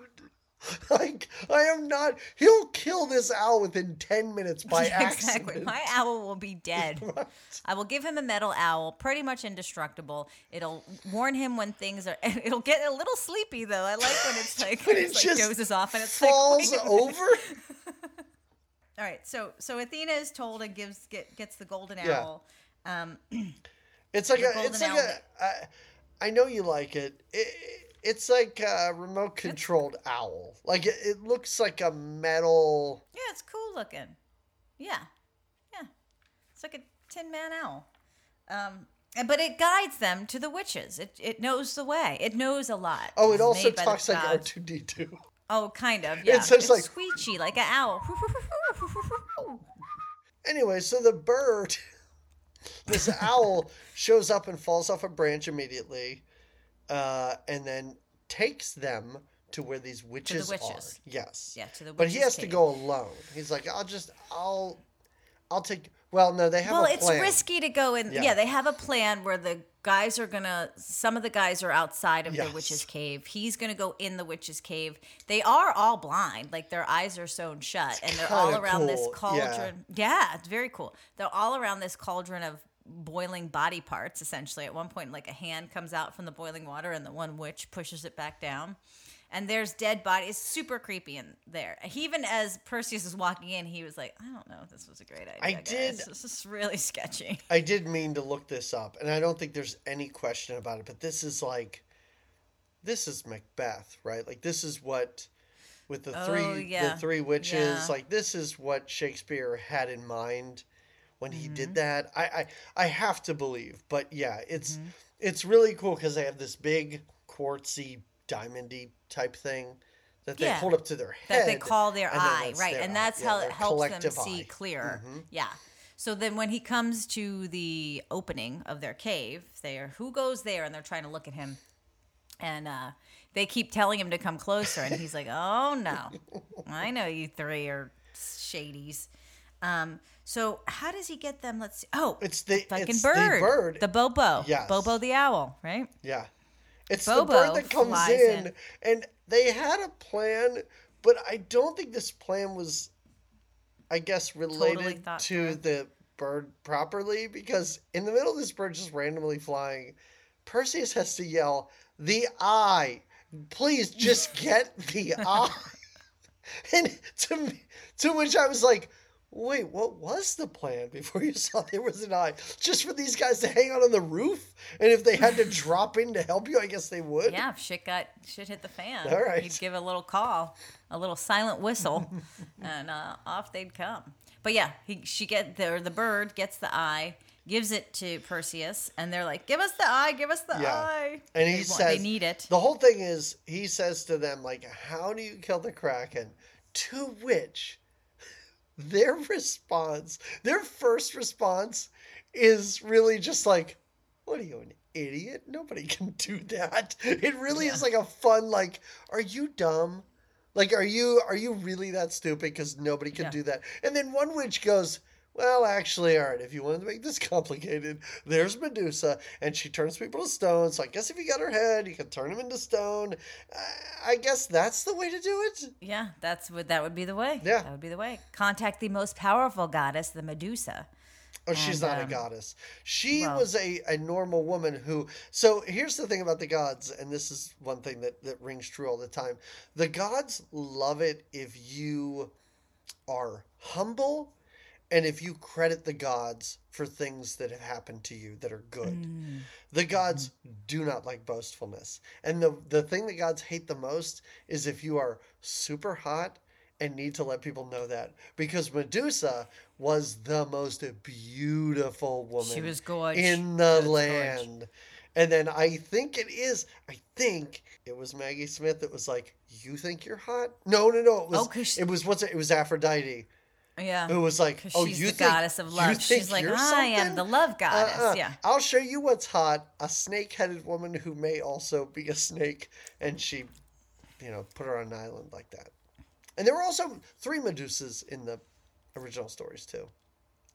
Like I am not. He'll kill this owl within ten minutes by accident. exactly. My owl will be dead. Right. I will give him a metal owl, pretty much indestructible. It'll warn him when things are. It'll get a little sleepy though. I like when it's like, When it like just dozes off and it's falls like, over. All right, so so Athena is told and gives get, gets the golden Yeah. owl. Um, It's like a. It's like owl a. I, I know you like it. it it's like a remote controlled owl. Like it, it looks like a metal. Yeah, it's cool looking. Yeah, yeah. It's like a Tin Man owl. Um, but it guides them to the witches. It it knows the way. It knows a lot. Oh, it It's also made by the talks like R two D two. Oh, kind of. Yeah. says it's like- squeechy, like an owl. Anyway, so the bird, this owl, shows up and falls off a branch immediately, uh, and then takes them to where these witches, witches. are. Yes. Yeah, to the But he has to go alone. He's like, I'll just, I'll, I'll take. Well, no, they have well, a it's risky to go in. Yeah. Yeah. they have a plan where the guys are gonna. Some of the guys are outside of Yes. the witch's cave. He's gonna go in the witch's cave. They are all blind, like their eyes are sewn shut, and they're all around this cool, yeah. cauldron. Yeah. it's very cool. They're all around this cauldron of boiling body parts. Essentially, at one point, like a hand comes out from the boiling water, and the one witch pushes it back down. And there's dead bodies, super creepy in there. Even as Perseus is walking in, he was like, "I don't know if this was a great idea. I guys. did- This is really sketchy." I did mean to look this up, and I don't think there's any question about it. But this is like, this is Macbeth, right? Like this is what, with the Oh, three yeah. the three witches, Yeah. like this is what Shakespeare had in mind when he Mm-hmm. did that. I, I I have to believe, but yeah, it's Mm-hmm. it's really cool because they have this big quartzy diamondy type thing that they Yeah. hold up to their head that they call their eye, right? their And that's how it helps them see eye. clear. Mhm. Yeah. So then when he comes to the opening of their cave, they're who goes there and they're trying to look at him. And uh, they keep telling him to come closer and he's like, "Oh no. I know you three are shadies." Um, so how does he get them? Let's see. Oh, It's the fucking it's bird. the bird. The Bobo. Yes. Bobo the owl, right? Yeah. It's Bobo the bird that comes in, in. and they had a plan, but I don't think this plan was, I guess, related thought to through. the bird properly because in the middle of this bird just randomly flying, Perseus has to yell, "The eye! Please just get the eye!" and to me, to which I was like. Wait, what was the plan before you saw there was an eye? Just for these guys to hang out on the roof? And if they had to drop in to help you, I guess they would? Yeah, if shit got shit hit the fan. All right. He'd give a little call, a little silent whistle, and uh, off they'd come. But yeah, he she get there. The bird gets the eye, gives it to Perseus, and they're like, "Give us the eye, give us the Yeah. eye." And he they, says they need it. The whole thing is he says to them like, "How do you kill the kraken?" To which their response, their first response, is really just like, "What are you, an idiot? Nobody can do that." It really is like a fun like, "Are you dumb?" Like, are you are you really that stupid? Because nobody can Yeah. do that. And then one witch goes, well, actually, all right, if you wanted to make this complicated, there's Medusa, and she turns people to stone. So I guess if you got her head, you can turn them into stone. I guess that's the way to do it. Yeah, that's what that would be the way. Yeah. that would be the way. Contact the most powerful goddess, the Medusa. Oh, she's And, not a um, goddess. She well- was a, a normal woman who. So here's the thing about the gods, and this is one thing that, that rings true all the time. The gods love it if you are humble and if you credit the gods for things that have happened to you that are good. Mm. The gods do not like boastfulness. And the, the thing that gods hate the most is if you are super hot and need to let people know that. Because Medusa was the most beautiful woman She was gorge. in the was gorge. land. And then I think it is, I think it was Maggie Smith that was like, You think you're hot? No, no, no. It was, Oh, 'cause she- it was what's it? It was Aphrodite. Yeah, Who was like, Oh, she's you the think, goddess of love. She's like, I am the love goddess. Uh-uh. Yeah. I'll show you what's hot. A snake headed woman who may also be a snake. And she, you know, put her on an island like that. And there were also three Medusas in the original stories, too.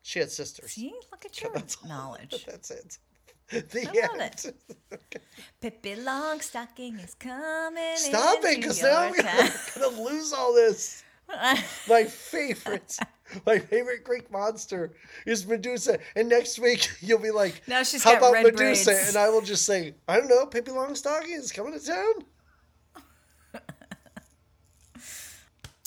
She had sisters. See, look at your That's knowledge. That's it. The I love end. it. Pippi Longstocking is coming. Stop it, because now I'm town. gonna lose all this. My favorite, my favorite Greek monster is Medusa. And next week you'll be like, Now she's "How about Medusa?" braids. And I will just say, "I don't know. Pippi Longstocking is coming to town."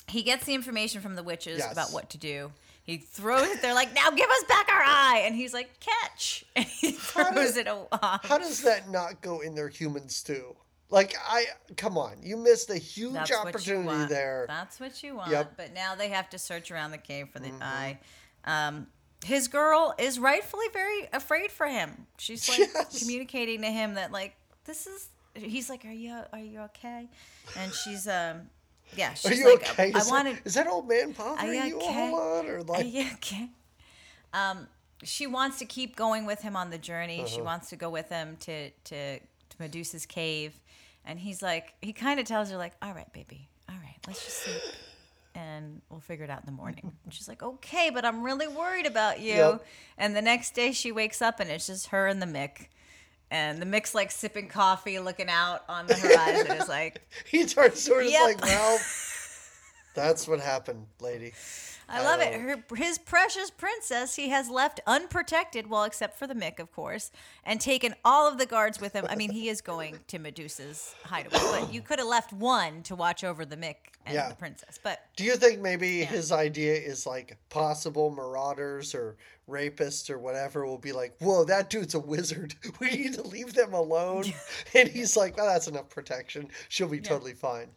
he gets the information from the witches Yes. about what to do. He throws it. They're like, "Now give us back our eye," and he's like, "Catch!" And he How throws do- it off. How does that not go in their human stew? Like I, come on, you missed a huge That's opportunity there. That's what you want. Yep. Mm-hmm. But now they have to search around the cave for the eye. Um, his girl is rightfully very afraid for him. She's like Yes. communicating to him that like this is. He's like, "Are you are you okay?" And she's um, yeah. She's Are you like, okay? I Is, wanted. that, is that old man bothering you you okay? lot, or Are like? you okay? Um, she wants to keep going with him on the journey. Uh-huh. She wants to go with him to, to to Medusa's cave, and he's like, he kind of tells her like, "All right, baby, all right, let's just sleep, and we'll figure it out in the morning." And she's like, "Okay, but I'm really worried about you." Yep. And the next day, she wakes up and it's just her and the Mick. And the Mick's like sipping coffee, looking out on the horizon. It's like, He turns to her Yep. like, "Well, that's what happened, lady." I love it. Oh. Her, his precious princess he has left unprotected, well, except for the Mick, of course, and taken all of the guards with him. I mean, he is going to Medusa's hideaway, but you could have left one to watch over the Mick and Yeah. the princess. But Do you think maybe his idea is like possible marauders or rapists or whatever will be like, whoa, that dude's a wizard. We need to leave them alone. and he's like, well, that's enough protection. She'll be totally fine.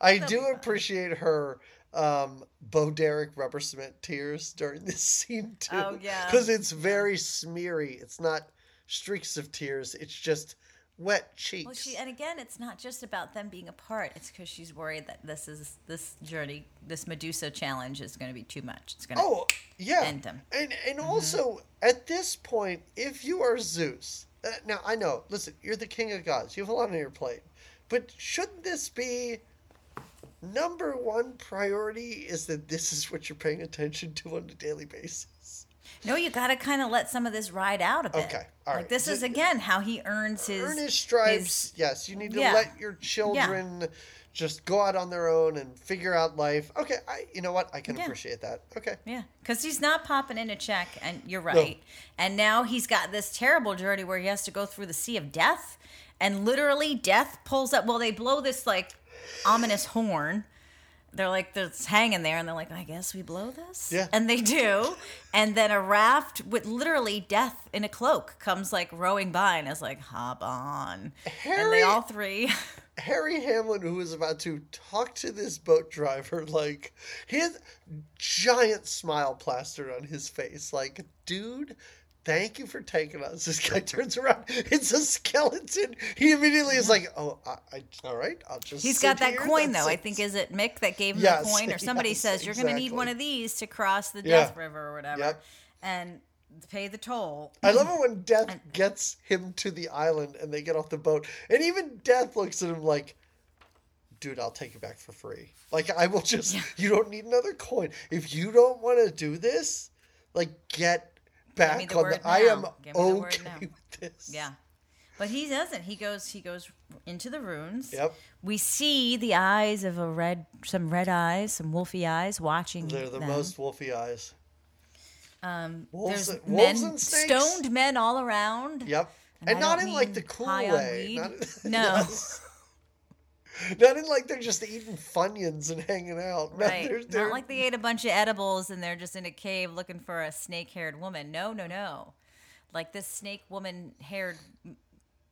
I They'll do appreciate her um, Bo Derek rubber cement tears during this scene too. Oh, yeah. Because it's very smeary. It's not streaks of tears. It's just wet cheeks. well, she and again, it's not just about them being apart. It's because she's worried that this is this journey, this Medusa challenge is going to be too much. It's going to. Oh, yeah. end them. And and also at this point, if you are Zeus, uh, now I know. Listen, you're the king of gods. You have a lot on your plate, but shouldn't this be number one priority? Is that this is what you're paying attention to on a daily basis? No, you got to kind of let some of this ride out a bit. Okay, all like right. this is again how he earns his Earn his stripes. his- yes, you need to yeah. let your children just go out on their own and figure out life. Okay, I you know what? I can Yeah. appreciate that. Okay. Yeah, because he's not popping in a check, and you're right. And now he's got this terrible journey where he has to go through the sea of death, and literally death pulls up. Well, they blow this like ominous horn. They're like, it's hanging there, and they're like, I guess we blow this. Yeah. And they do, and then a raft with literally death in a cloak comes like rowing by, and is like, hop on. And Harry- they all three. Harry Hamlin, who is about to talk to this boat driver, like his giant smile plastered on his face. Like, dude, thank you for taking us. This guy turns around, it's a skeleton. He immediately is like, oh, I, I all right, I'll just. He's got that here. coin That's though. I think is it Mick that gave him Yes, the coin, or somebody yes, says you're going to need one of these to cross the Yeah. Death River or whatever, Yep. and pay the toll. I love it when Death gets him to the island and they get off the boat, and even Death looks at him like, "Dude, I'll take you back for free. Like, I will just. You don't need another coin. If you don't want to do this, Like get back the on the. I am now. Okay with this. Yeah. But he doesn't. He goes he goes into the runes. Yep. We see the eyes of a red some red eyes, some wolfy eyes watching. They're the them. most wolfy eyes. um wolves there's wolves men stoned men all around. Yep. And And, not in like the cool way. Not, No. Not in like they're just eating funyuns and hanging out. No, Right. they're- they're- Not like they ate a bunch of edibles and they're just in a cave looking for a snake haired woman. No, no, no. Like this snake woman haired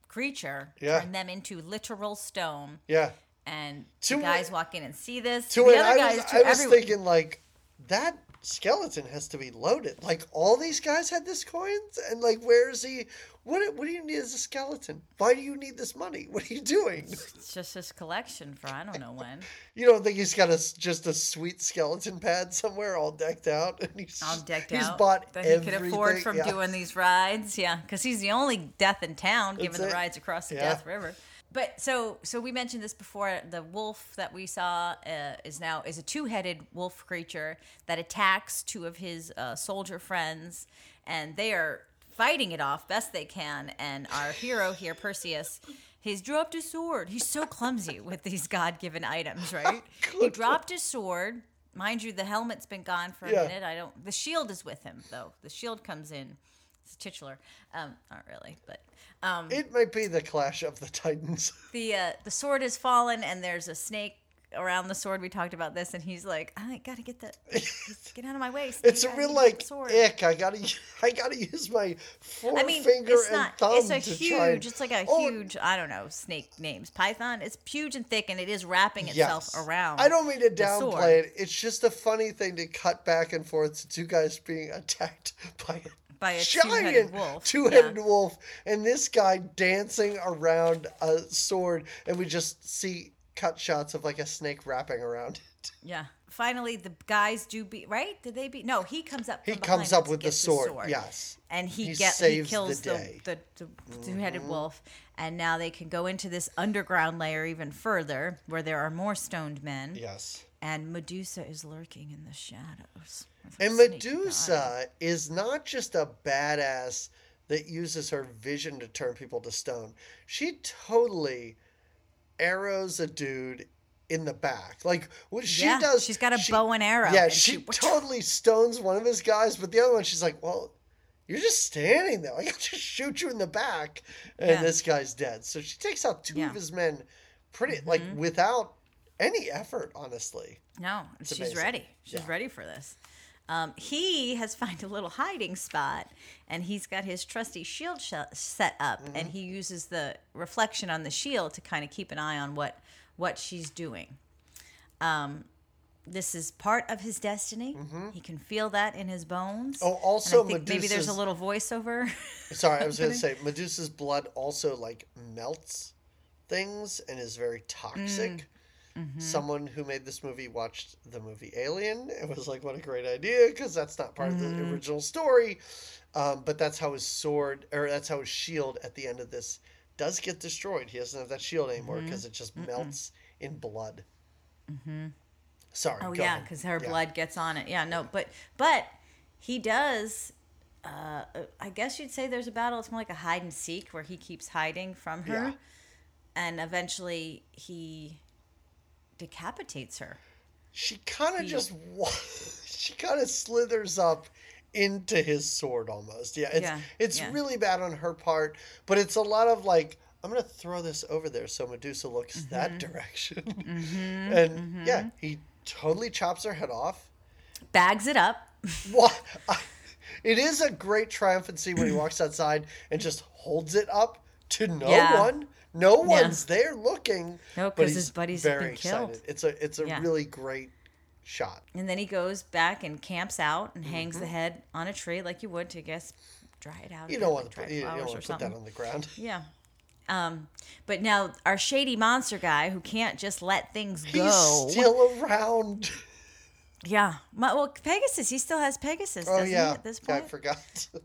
creature Yeah. turned them into literal stone. Yeah. And To the guys it- walk in and see this. To the it, other I guys, was, to I was everyone- thinking like that skeleton has to be loaded. Like all these guys had this coins, and like where is he? What What do you need as a skeleton? Why do you need this money? What are you doing? It's just his collection for I don't know when. You don't think he's got a just a sweet skeleton pad somewhere all decked out, and he's All decked he's out. bought that he could afford from Yeah. doing these rides. Yeah, because he's the only death in town, given That's the rides across the Yeah. Death River. But so so we mentioned this before. The wolf that we saw uh, is now is a two-headed wolf creature that attacks two of his uh, soldier friends, and they are fighting it off best they can. And our hero here, Perseus. He's dropped his sword. He's so clumsy with these God-given items, right? he dropped his sword. Mind you, the helmet's been gone for a Yeah. minute. I don't. The shield is with him though. The shield comes in. It's titular. Um, not really, but um, It might be the clash of the titans. the uh, the sword has fallen, and there's a snake around the sword. We talked about this, and he's like, "I gotta get that, get out of my way." snake. It's a real like sword." ick. I gotta I gotta use my forefinger I mean, it's and not. thumb It's a to huge. and- It's like a Oh, huge. I don't know snake names. Python. It's huge and thick, and it is wrapping Yes. itself around. I don't mean to downplay it. It's just a funny thing to cut back and forth to two guys being attacked by a, By a giant two-headed wolf. two-headed Yeah. wolf, and this guy dancing around a sword, and we just see cut shots of like a snake wrapping around it. Yeah. Finally, the guys do beat. Right? Did they beat? No, he comes up. He comes up with the gets sword. Yes. and he, He gets he the kills the day. Mm-hmm. the, the, two-headed wolf and now they can go into this underground layer even further where there are more stoned men Yes. And medusa is lurking in the shadows And Medusa is not just a badass that uses her vision to turn people to stone. She totally arrows a dude in the back. Like what she Yeah, does she's got a she- bow and arrow, Yeah, and she she- totally stones one of his guys, but the other one she's like, Well, you're just standing there. I'll just shoot you in the back. And Yeah. this guy's dead. So she takes out two Yeah. Mm-hmm. of his men pretty like without any effort, honestly. No, she's amazing. ready. She's Yeah. ready for this. Um, he has found a little hiding spot, and he's got his trusty shield sh- set up, and Mm-hmm. he uses the reflection on the shield to kind of keep an eye on what what she's doing. Um, this is part of his destiny. He can feel that in his bones. Mm-hmm. Oh, also maybe there's a little voiceover. Sorry, I was going to say Medusa's blood also like melts things and is very toxic. Mm. Someone who made this movie watched the movie Alien. It was like, what a great idea because that's not part of Mm. the original story. Um, but that's how his sword, or that's how his shield at the end of this does get destroyed. He doesn't have that shield anymore Mm-hmm. because it just melts in blood. Mm-hmm. Sorry. Oh yeah, because her Yeah. blood gets on it. Yeah, no, but but he does. Uh, I guess you'd say there's a battle. It's more like a hide and seek where he keeps hiding from her, Yeah. and eventually he decapitates her. She kind of just she kind of slithers up into his sword almost. Yeah, it's Yeah, it's yeah. really bad on her part, but it's a lot of like I'm gonna throw this over there so Medusa looks Mm-hmm. that direction, and yeah, he totally chops her head off. Bags it up. What? I, it is a great triumphant scene when he walks outside and just holds it up to no Yeah. one. No one's there looking. No, but 'cause he's his buddies have very been killed. excited. It's a it's a Yeah. really great shot. And then he goes back and camps out and hangs Mm-hmm. the head on a tree like you would to I guess dry it out. You don't want like to put, dried you, you don't flowers want or to put that on the ground. Yeah. Um, but now our shady monster guy who can't just let things He's go. still around. Yeah. My, well, Pegasus. He still has Pegasus. Oh doesn't yeah, He, at this point, I forgot.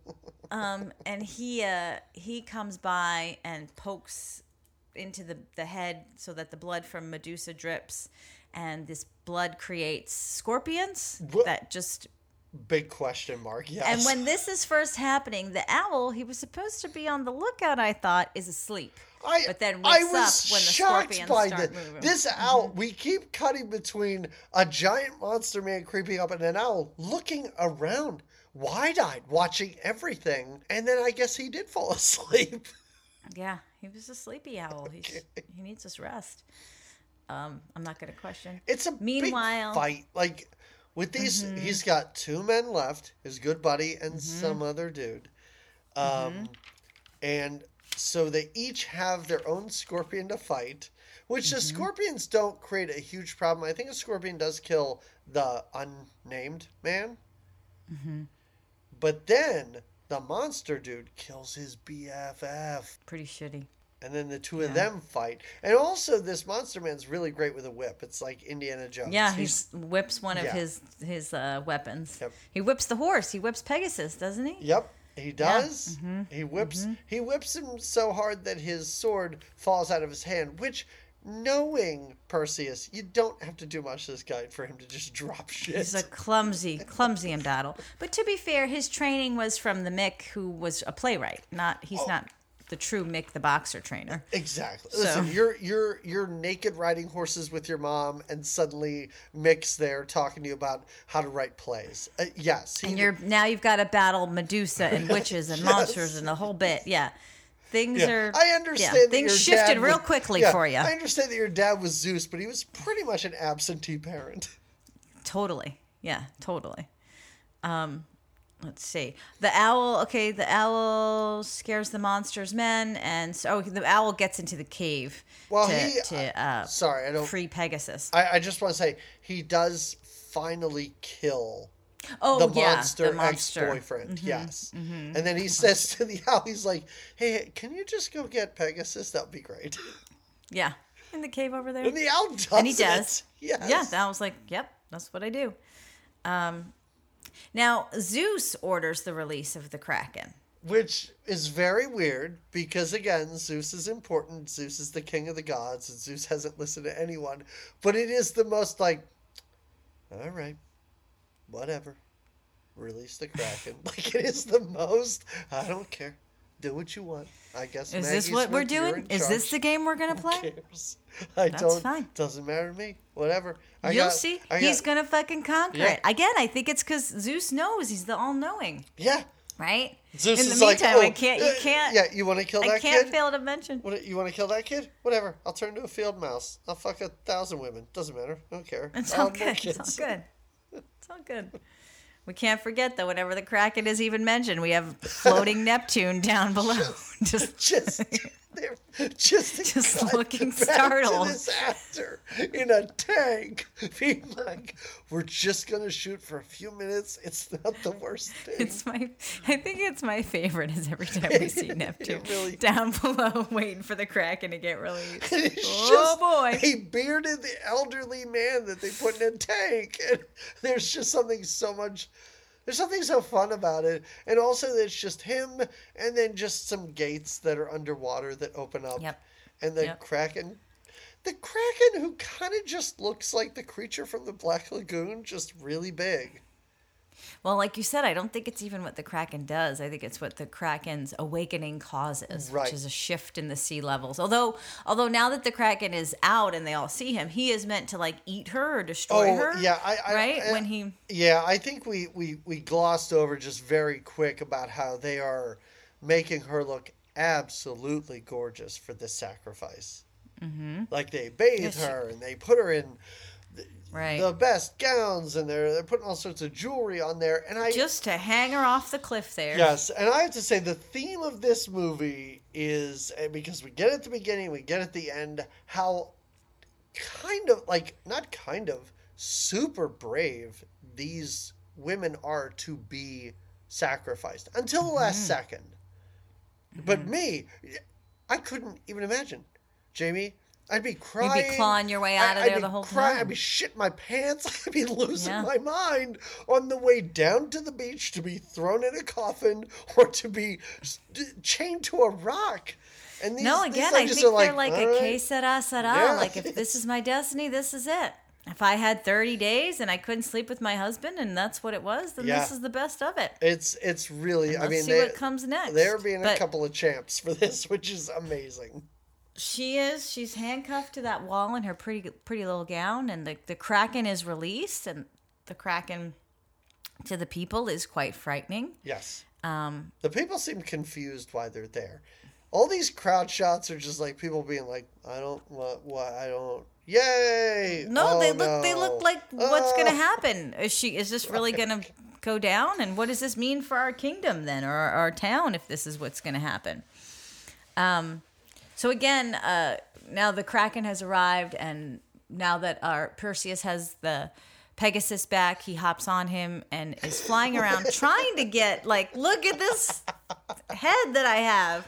Um, and he uh he comes by and pokes into the the head so that the blood from Medusa drips, and this blood creates scorpions Wha- that just Big question mark. Yes. And when this is first happening, the owl, he was supposed to be on the lookout, I thought, is asleep. I, but then I wakes was up when the scorpions by start the- moving. this mm-hmm. owl. We keep cutting between a giant monster man creeping up and an owl looking around, wide-eyed, watching everything. And then I guess he did fall asleep. Yeah, he was a sleepy owl. He's, he needs his rest. Um, I'm not going to question. It's a Meanwhile- big fight. Like with these, Mm-hmm. he's got two men left: his good buddy and some other dude. Um, Mm-hmm. and so they each have their own scorpion to fight. Which the Mm-hmm. scorpions don't create a huge problem. I think a scorpion does kill the unnamed man. Mm-hmm. But then the monster dude kills his BFF. Pretty shitty. And then the two of them fight. And also, this monster man's really great with a whip. It's like Indiana Jones. Yeah, he whips one of Yeah. his his uh, weapons. Yep. He whips the horse. He whips Pegasus, doesn't he? Yep, he does. Mm-hmm. He whips. He whips him so hard that his sword falls out of his hand. Which, knowing Perseus, you don't have to do much to this guy for him to just drop shit. He's a clumsy, clumsy in battle. But to be fair, his training was from the Mick, who was a playwright. Not he's Oh. not the true Mick, the boxer trainer. Exactly. So- Listen, you're you're you're naked riding horses with your mom, and suddenly Mick's there talking to you about how to write plays. Uh, yes, he, And you're now you've got to battle Medusa and witches and monsters and the whole bit. Yeah, things Yeah, are. I understand. Yeah, that things your shifted dad real was- quickly yeah, for you. I understand that your dad was Zeus, but he was pretty much an absentee parent. Totally. Yeah, totally. Um, let's see. The owl. Okay, the owl scares the monster's men, and so oh, the owl gets into the cave Well, to, he- to uh, Sorry, I don't. free Pegasus. I, I just want to say he does finally kill oh the yeah, monster, the monster. Mm-hmm, ex-boyfriend. Yes, and then he says to the owl, he's like, "Hey, can you just go get Pegasus? That'd be great." Yeah, in the cave over there. And the owl does. and he it. does. Yes. Yeah, that was like, yep, that's what I do. Um, now Zeus orders the release of the Kraken. Which is very weird because again, Zeus is important. Zeus is the king of the gods, and Zeus hasn't listened to anyone. But it is the most like, all right, whatever, release the kraken. like it is the most. I don't care. Do what you want. I guess. Is this Maggie's what we're doing? in Is this the game we're gonna Who play? cares? I That's don't. fine. Doesn't matter to me. Whatever. I You'll got- see. I He's got- gonna fucking conquer Yeah. it. Again, I think it's because Zeus knows he's the all-knowing, Yeah. right? Zeus In the is like, meantime, I "Oh, can't. You uh, can't. Yeah, you want to kill that kid? I can't kid? fail to mention. What, you want to kill that kid? Whatever. I'll turn into a field mouse. I'll fuck a thousand women. Doesn't matter. I don't care. It's all more good. It's all good. It's all good. We can't forget though. Whenever the Kraken is even mentioned, we have floating Neptune down below. Just Just, they're just, looking startled. this actor in a tank, being like, "We're just gonna shoot for a few minutes. It's not the worst thing." It's my, I think it's my favorite is every time we see Neptune really- down below waiting for the Kraken to get released. Oh, boy. a bearded elderly man that they put in a tank. And there's just something so much. There's something so fun about it, and also it's just him, and then just some gates that are underwater that open up, Yep. and the Yep. kraken. The kraken, who kind of just looks like the creature from the Black Lagoon, just really big. Well, like you said, I don't think it's even what the Kraken does. I think it's what the Kraken's awakening causes, Right. which is a shift in the sea levels. Although, although now that the Kraken is out and they all see him, he is meant to like eat her or destroy Oh, her. yeah, I- I- right I- when he Yeah, I think we, we, we glossed over just very quick about how they are making her look absolutely gorgeous for this sacrifice. Mm-hmm. Like they bathe Yes, she- her and they put her in right the best gowns and they're they're putting all sorts of jewelry on there. And I just to hang her off the cliff there. yes, and I have to say the theme of this movie is eh, because we get at the beginning, we get at the end, how kind of like not kind of super brave these women are to be sacrificed until the last second. But me, I couldn't even imagine. Jamie, I'd be crying. clawing your way out of I'd there be the whole crying, time. I'd be shitting my pants. I'd be losing Yeah. my mind on the way down to the beach to be thrown in a coffin or to be chained to a rock. And these, No, these again, I think they're like "All a right." que sera sera. Yeah. Like if this is my destiny, this is it. if I had 30 days and I couldn't sleep with my husband and that's what it was, then Yeah. this is the best of it. It's it's really. I Let's mean, see they, what comes next. There being a couple of champs for this, which is amazing. She is. She's handcuffed to that wall in her pretty pretty little gown, and the the kraken is released, and the kraken to the people is quite frightening. Yes. Um, The people seem confused why they're there. All these crowd shots are just like people being like, "I don't what what I don't." Yay! no, Oh, they look they look like what's going to Oh. happen? Is she is this really going to go down? And what does this mean for our kingdom then, or our, our town, if this is what's going to happen? Um, so again, uh, now the kraken has arrived, and now that our Perseus has the Pegasus back, he hops on him and is flying around trying to get like, look at this head that I have.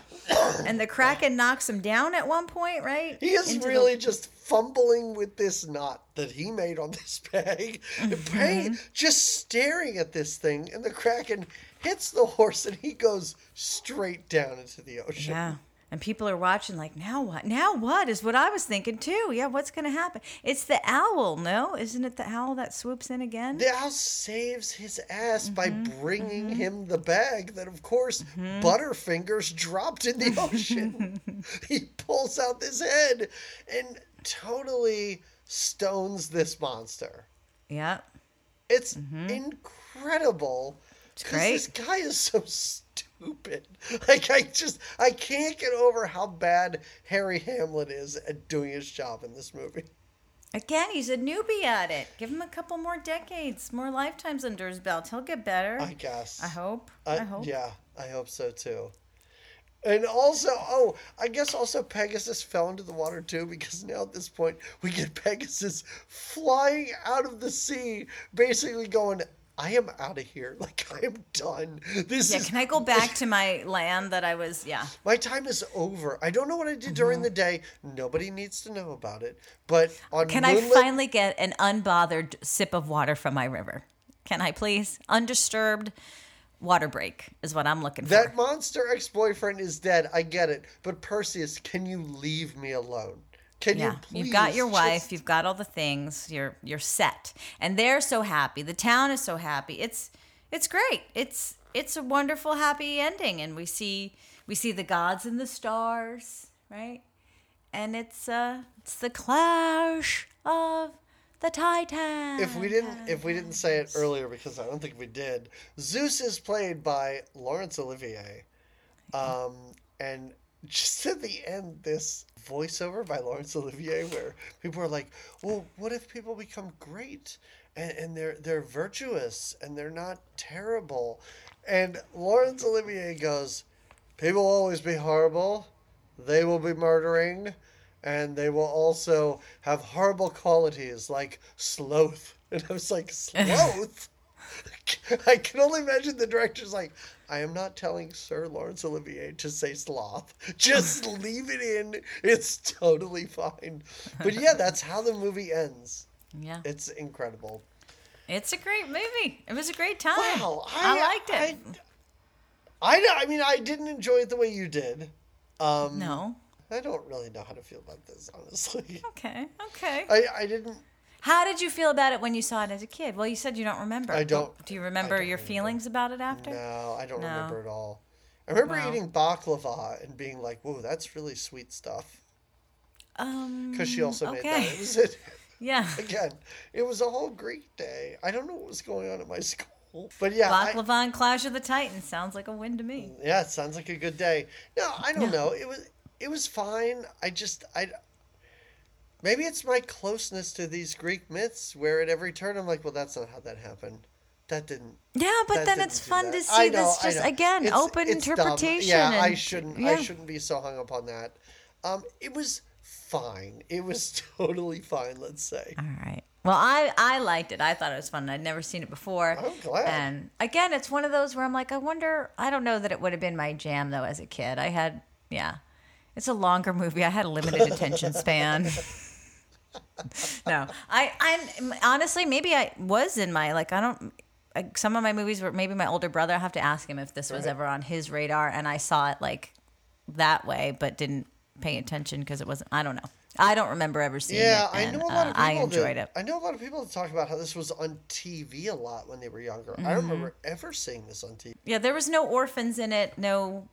And the kraken knocks him down at one point, right? He is Into the- really just fumbling with this knot that he made on this bag. Mm-hmm. Pain just staring at this thing, and the kraken hits the horse, and he goes straight down into the ocean. Yeah. And people are watching, like, now what? Now what? Is what I was thinking too. Yeah, what's going to happen? It's the owl, no? Isn't it the owl that swoops in again? The owl saves his ass by Mm-hmm, bringing him the bag that, of course, Butterfingers dropped in the ocean. he pulls out this head and totally stones this monster. yeah. It's incredible. It's Mm-hmm. great. This guy is so stupid. Like I just I can't get over how bad Harry Hamlin is at doing his job in this movie. Again, he's a newbie at it. Give him a couple more decades, more lifetimes under his belt. He'll get better. I guess. I hope. I, I hope. Yeah, I hope so too. And also, oh, I guess also Pegasus fell into the water too because now at this point we get Pegasus flying out of the sea, basically going, "I am out of here. Like I am done. This Yeah, is can I go back to my land that I was? Yeah. My time is over. I don't know what I did Mm-hmm. during the day. Nobody needs to know about it. But on Can I finally get an unbothered sip of water from my river? Can I please? Undisturbed water break is what I'm looking for. that monster ex-boyfriend is dead. I get it. But Perseus, can you leave me alone? Can Yeah, you please? you've got your wife, just- you've got all the things, you're you're set, and they're so happy. The town is so happy. It's it's great. It's it's a wonderful happy ending, and we see we see the gods and the stars, right? And it's uh it's the clash of the titans. If we didn't, if we didn't say it earlier, because I don't think we did, Zeus is played by Laurence Olivier, um, and just at the end, this voiceover by Laurence Olivier, where people are like, "Well, what if people become great and, and they're they're virtuous and they're not terrible?" And Laurence Olivier goes, "People will always be horrible. They will be murdering." and they will also have horrible qualities like sloth. And I was like, sloth? I can only imagine the director's like, I am not telling Sir Laurence Olivier to say sloth. Just leave it in. It's totally fine. But yeah, that's how the movie ends. yeah, It's incredible. it's a great movie. It was a great time. Wow, I, liked it. I, I, I mean, I didn't enjoy it the way you did. Um, no, I don't really know how to feel about this, honestly. okay, okay. I, I didn't. How did you feel about it when you saw it as a kid? Well, you said you don't remember. I don't- Do you remember don't your remember. feelings about it after? No, I don't No. remember at all. I remember Wow. eating baklava and being like, "Whoa, that's really sweet stuff." Um, Because she also made okay. that. It was it. yeah. Again, it was a whole Greek day. I don't know what was going on at my school, but yeah, I- Baklava and Clash of the Titans sounds like a win to me. yeah, it sounds like a good day. No, I don't know. It was it was fine. I just I. Maybe it's my closeness to these Greek myths, where at every turn I'm like, "Well, that's not how that happened. That didn't." Yeah, but then it's fun that." to see know, this just again It's- open it's dumb. interpretation. Yeah, I shouldn't. yeah. I shouldn't be so hung up on that. Um, it was fine. It was totally fine. Let's say. All right. Well, I I liked it. I thought it was fun. I'd never seen it before. I'm glad. And again, it's one of those where I'm like, I wonder. I don't know that it would have been my jam though as a kid. I had yeah. It's a longer movie. I had a limited attention span. no, I I honestly maybe I was in my like I don't. Like some of my movies were maybe my older brother. I have to ask him if this was ever on his radar, and I saw it like that way, but didn't pay attention because it wasn't. I don't know. I don't remember ever seeing Yeah, it. Yeah, I know a lot of uh, people. I enjoyed that, it. I know a lot of people that talk about how this was on TV a lot when they were younger. I Mm-hmm. don't remember ever seeing this on TV. Yeah, there was no orphans in it. No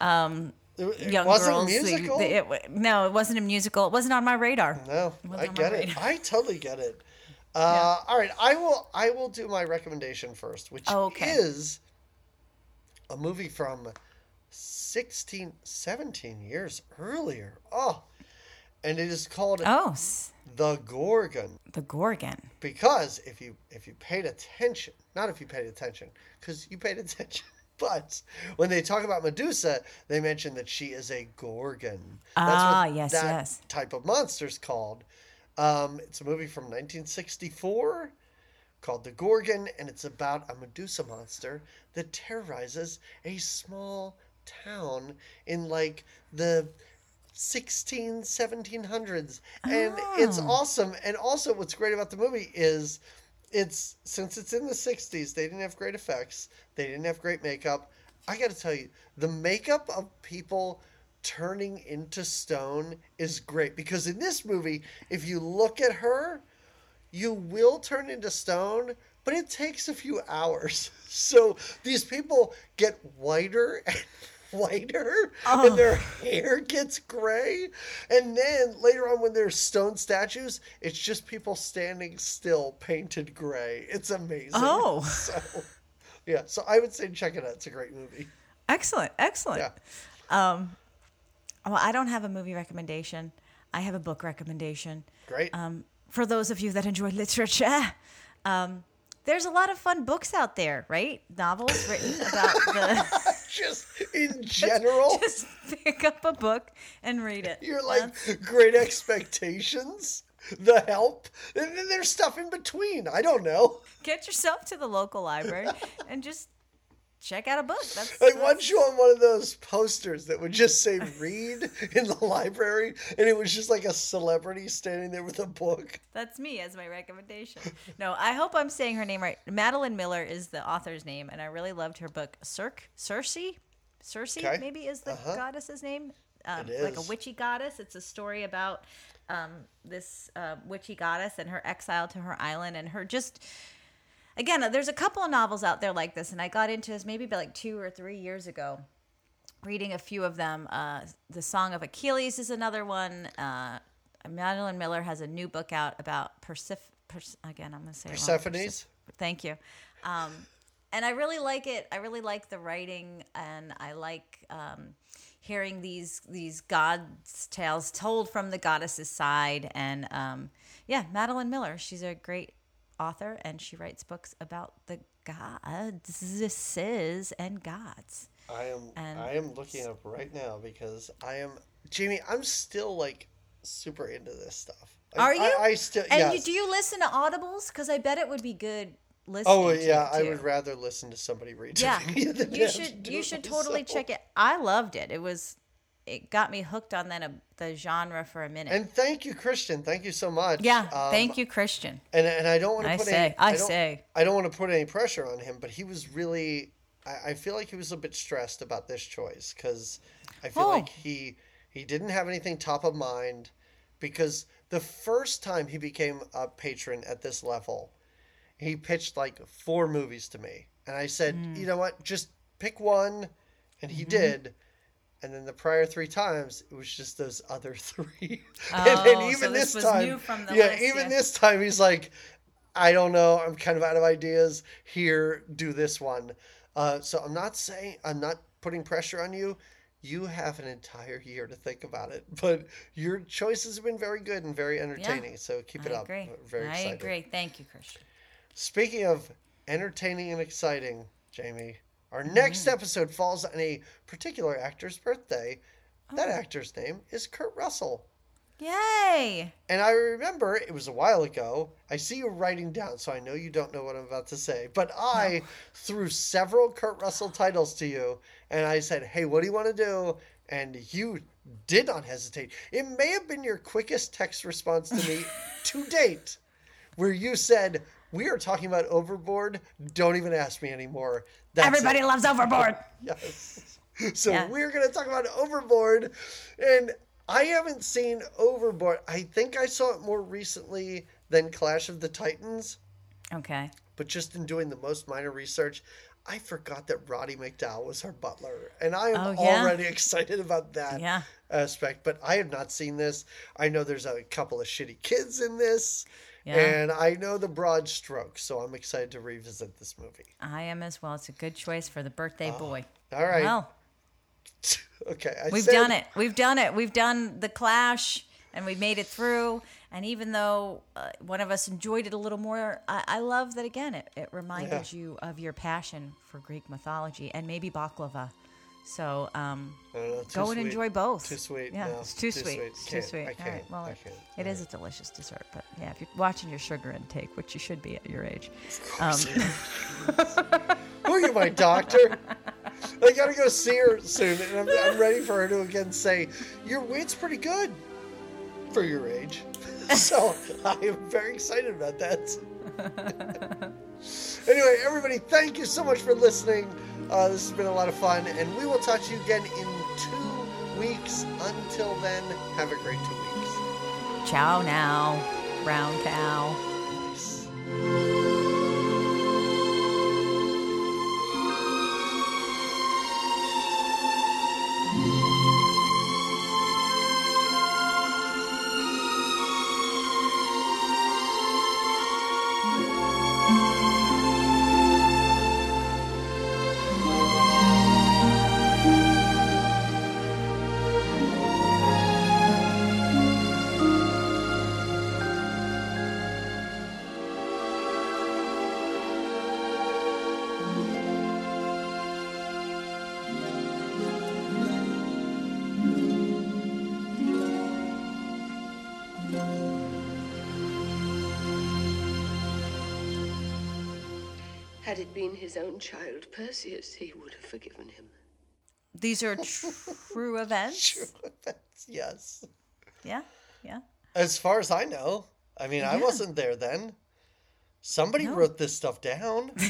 um, It, young wasn't girls. musical. they- it- no, it wasn't a musical. It wasn't on my radar. no, I get it. radar. I totally get it. Uh, All right, I will. I will do my recommendation first, which Oh, okay. is a movie from 16, 17 years earlier. Oh, and it is called Oh, The Gorgon. the Gorgon. because if you if you paid attention not if you paid attention because you paid attention but when they talk about medusa they mention that she is a gorgon Ah, yes, that yes. type of monster's called um, it's a movie from 1964 called the gorgon and it's about a medusa monster that terrorizes a small town in like the 16 1700s and it's Oh. awesome and also what's great about the movie is it's since it's in the 60s they didn't have great effects they didn't have great makeup i gotta tell you the makeup of people turning into stone is great because in this movie if you look at her you will turn into stone, but it takes a few hours. So these people get whiter and whiter, and their hair gets gray. And then later on, when they're stone statues, it's just people standing still, painted gray. It's amazing. Oh. So, yeah, so I would say check it out. It's a great movie. Excellent, excellent. Yeah, Um, Well, I don't have a movie recommendation. I have a book recommendation. great. Um, for those of you that enjoy literature, um, there's a lot of fun books out there, right? Novels written about the. just in general, Just pick up a book and read it. You're like great expectations, the help, and then there's stuff in between. I don't know. Get yourself to the local library and just check out a book. That's, Like that's- once you on one of those posters that would just say "read" in the library, and it was just like a celebrity standing there with a book. That's me as my recommendation. No, I hope I'm saying her name right. Madeline Miller is the author's name, and I really loved her book Cirque, Circe, Circe Okay. maybe is the goddess's name. Um, Like a witchy goddess. It's a story about um, this uh, witchy goddess and her exile to her island and her just. Again, there's a couple of novels out there like this, and I got into this maybe like two or three years ago reading a few of them. Uh, the Song of Achilles is another one. Uh, Madeline Miller has a new book out about Perseph. Pers- again, I'm going to say. Persephone's? Thank you. Um, and I really like it. I really like the writing, and I like um, hearing these these gods' tales told from the goddess's side. And um, yeah, Madeline Miller. She's a great author, and she writes books about the goddesses and gods. I am. And- I am looking up right now because I am Jamie. I'm still like super into this stuff. Like, Are you? I, I still. And yes. you, do you listen to audibles? Because I bet it would be good oh, listening. Oh yeah, I would rather listen to somebody read. to Yeah, me than you to should you should totally myself. check it. I loved it. It was it got me hooked on then the genre for a minute. And thank you, Christian. Thank you so much. yeah, Um, thank you, Christian. And and I don't want to I put say, any. I don't, say. I don't want to put any pressure on him, but he was really. I, I feel like he was a bit stressed about this choice because I feel Oh. like he he didn't have anything top of mind because the first time he became a patron at this level, he pitched like four movies to me, and I said, Hmm. you know what, just pick one, and he Mm-hmm. did. And then the prior three times, it was just those other three. Oh, and then so even this this, was time, new from the yeah, list, even yeah. this time, he's like, I don't know, I'm kind of out of ideas. Here, do this one. Uh, so I'm not saying I'm not putting pressure on you. You have an entire year to think about it, but your choices have been very good and very entertaining. So keep it I up. agree. Very I excited. agree. Thank you, Christian. Speaking of entertaining and exciting, Jamie, our next Mm-hmm. episode falls on a particular actor's birthday. That Oh. actor's name is Kurt Russell. Yay! And I remember it was a while ago. I see you writing down, so I know you don't know what I'm about to say. But I threw several Kurt Russell titles to you, and I said, "Hey, what do you want to do?" And you did not hesitate. It may have been your quickest text response to me to date, where you said, "We are talking about Overboard. Don't even ask me anymore." That's it." Everybody loves Overboard. Yes. So Yeah. we're going to talk about Overboard. And I haven't seen Overboard. I think I saw it more recently than Clash of the Titans, Okay. but just in doing the most minor research, I forgot that Roddy McDowall was her butler, and I am Oh, yeah? already excited about that Yeah. aspect. But I have not seen this. I know there's a couple of shitty kids in this, Yeah. and I know the broad strokes, so I'm excited to revisit this movie. I am as well. It's a good choice for the birthday boy. All right, Well, okay, I we've said- done it. We've done it. We've done the clash and we made it through. And even though uh, one of us enjoyed it a little more, I, I love that again. It, it reminded you of your passion for Greek mythology and maybe baklava. So um, I don't know, too go and sweet. enjoy both. Too sweet. Yeah, no, it's too, sweet. It's too sweet. I can't. right. Well, it- it is a delicious dessert, but yeah, if you're watching your sugar intake, which you should be at your age, um, Who are you, my doctor? I gotta go see her soon, and I'm, I'm ready for her to again say, "Your weight's pretty good for your age." So I am very excited about that. anyway, everybody, thank you so much for listening. Uh, this has been a lot of fun, and we will talk to you again in two weeks. Until then, have a great two weeks. ciao now, brown cow. Peace. Been his own child, Perseus, he would have forgiven him. These are true events. yes. Yeah, yeah. As far as I know, I mean, I wasn't there then. Somebody No. wrote this stuff down.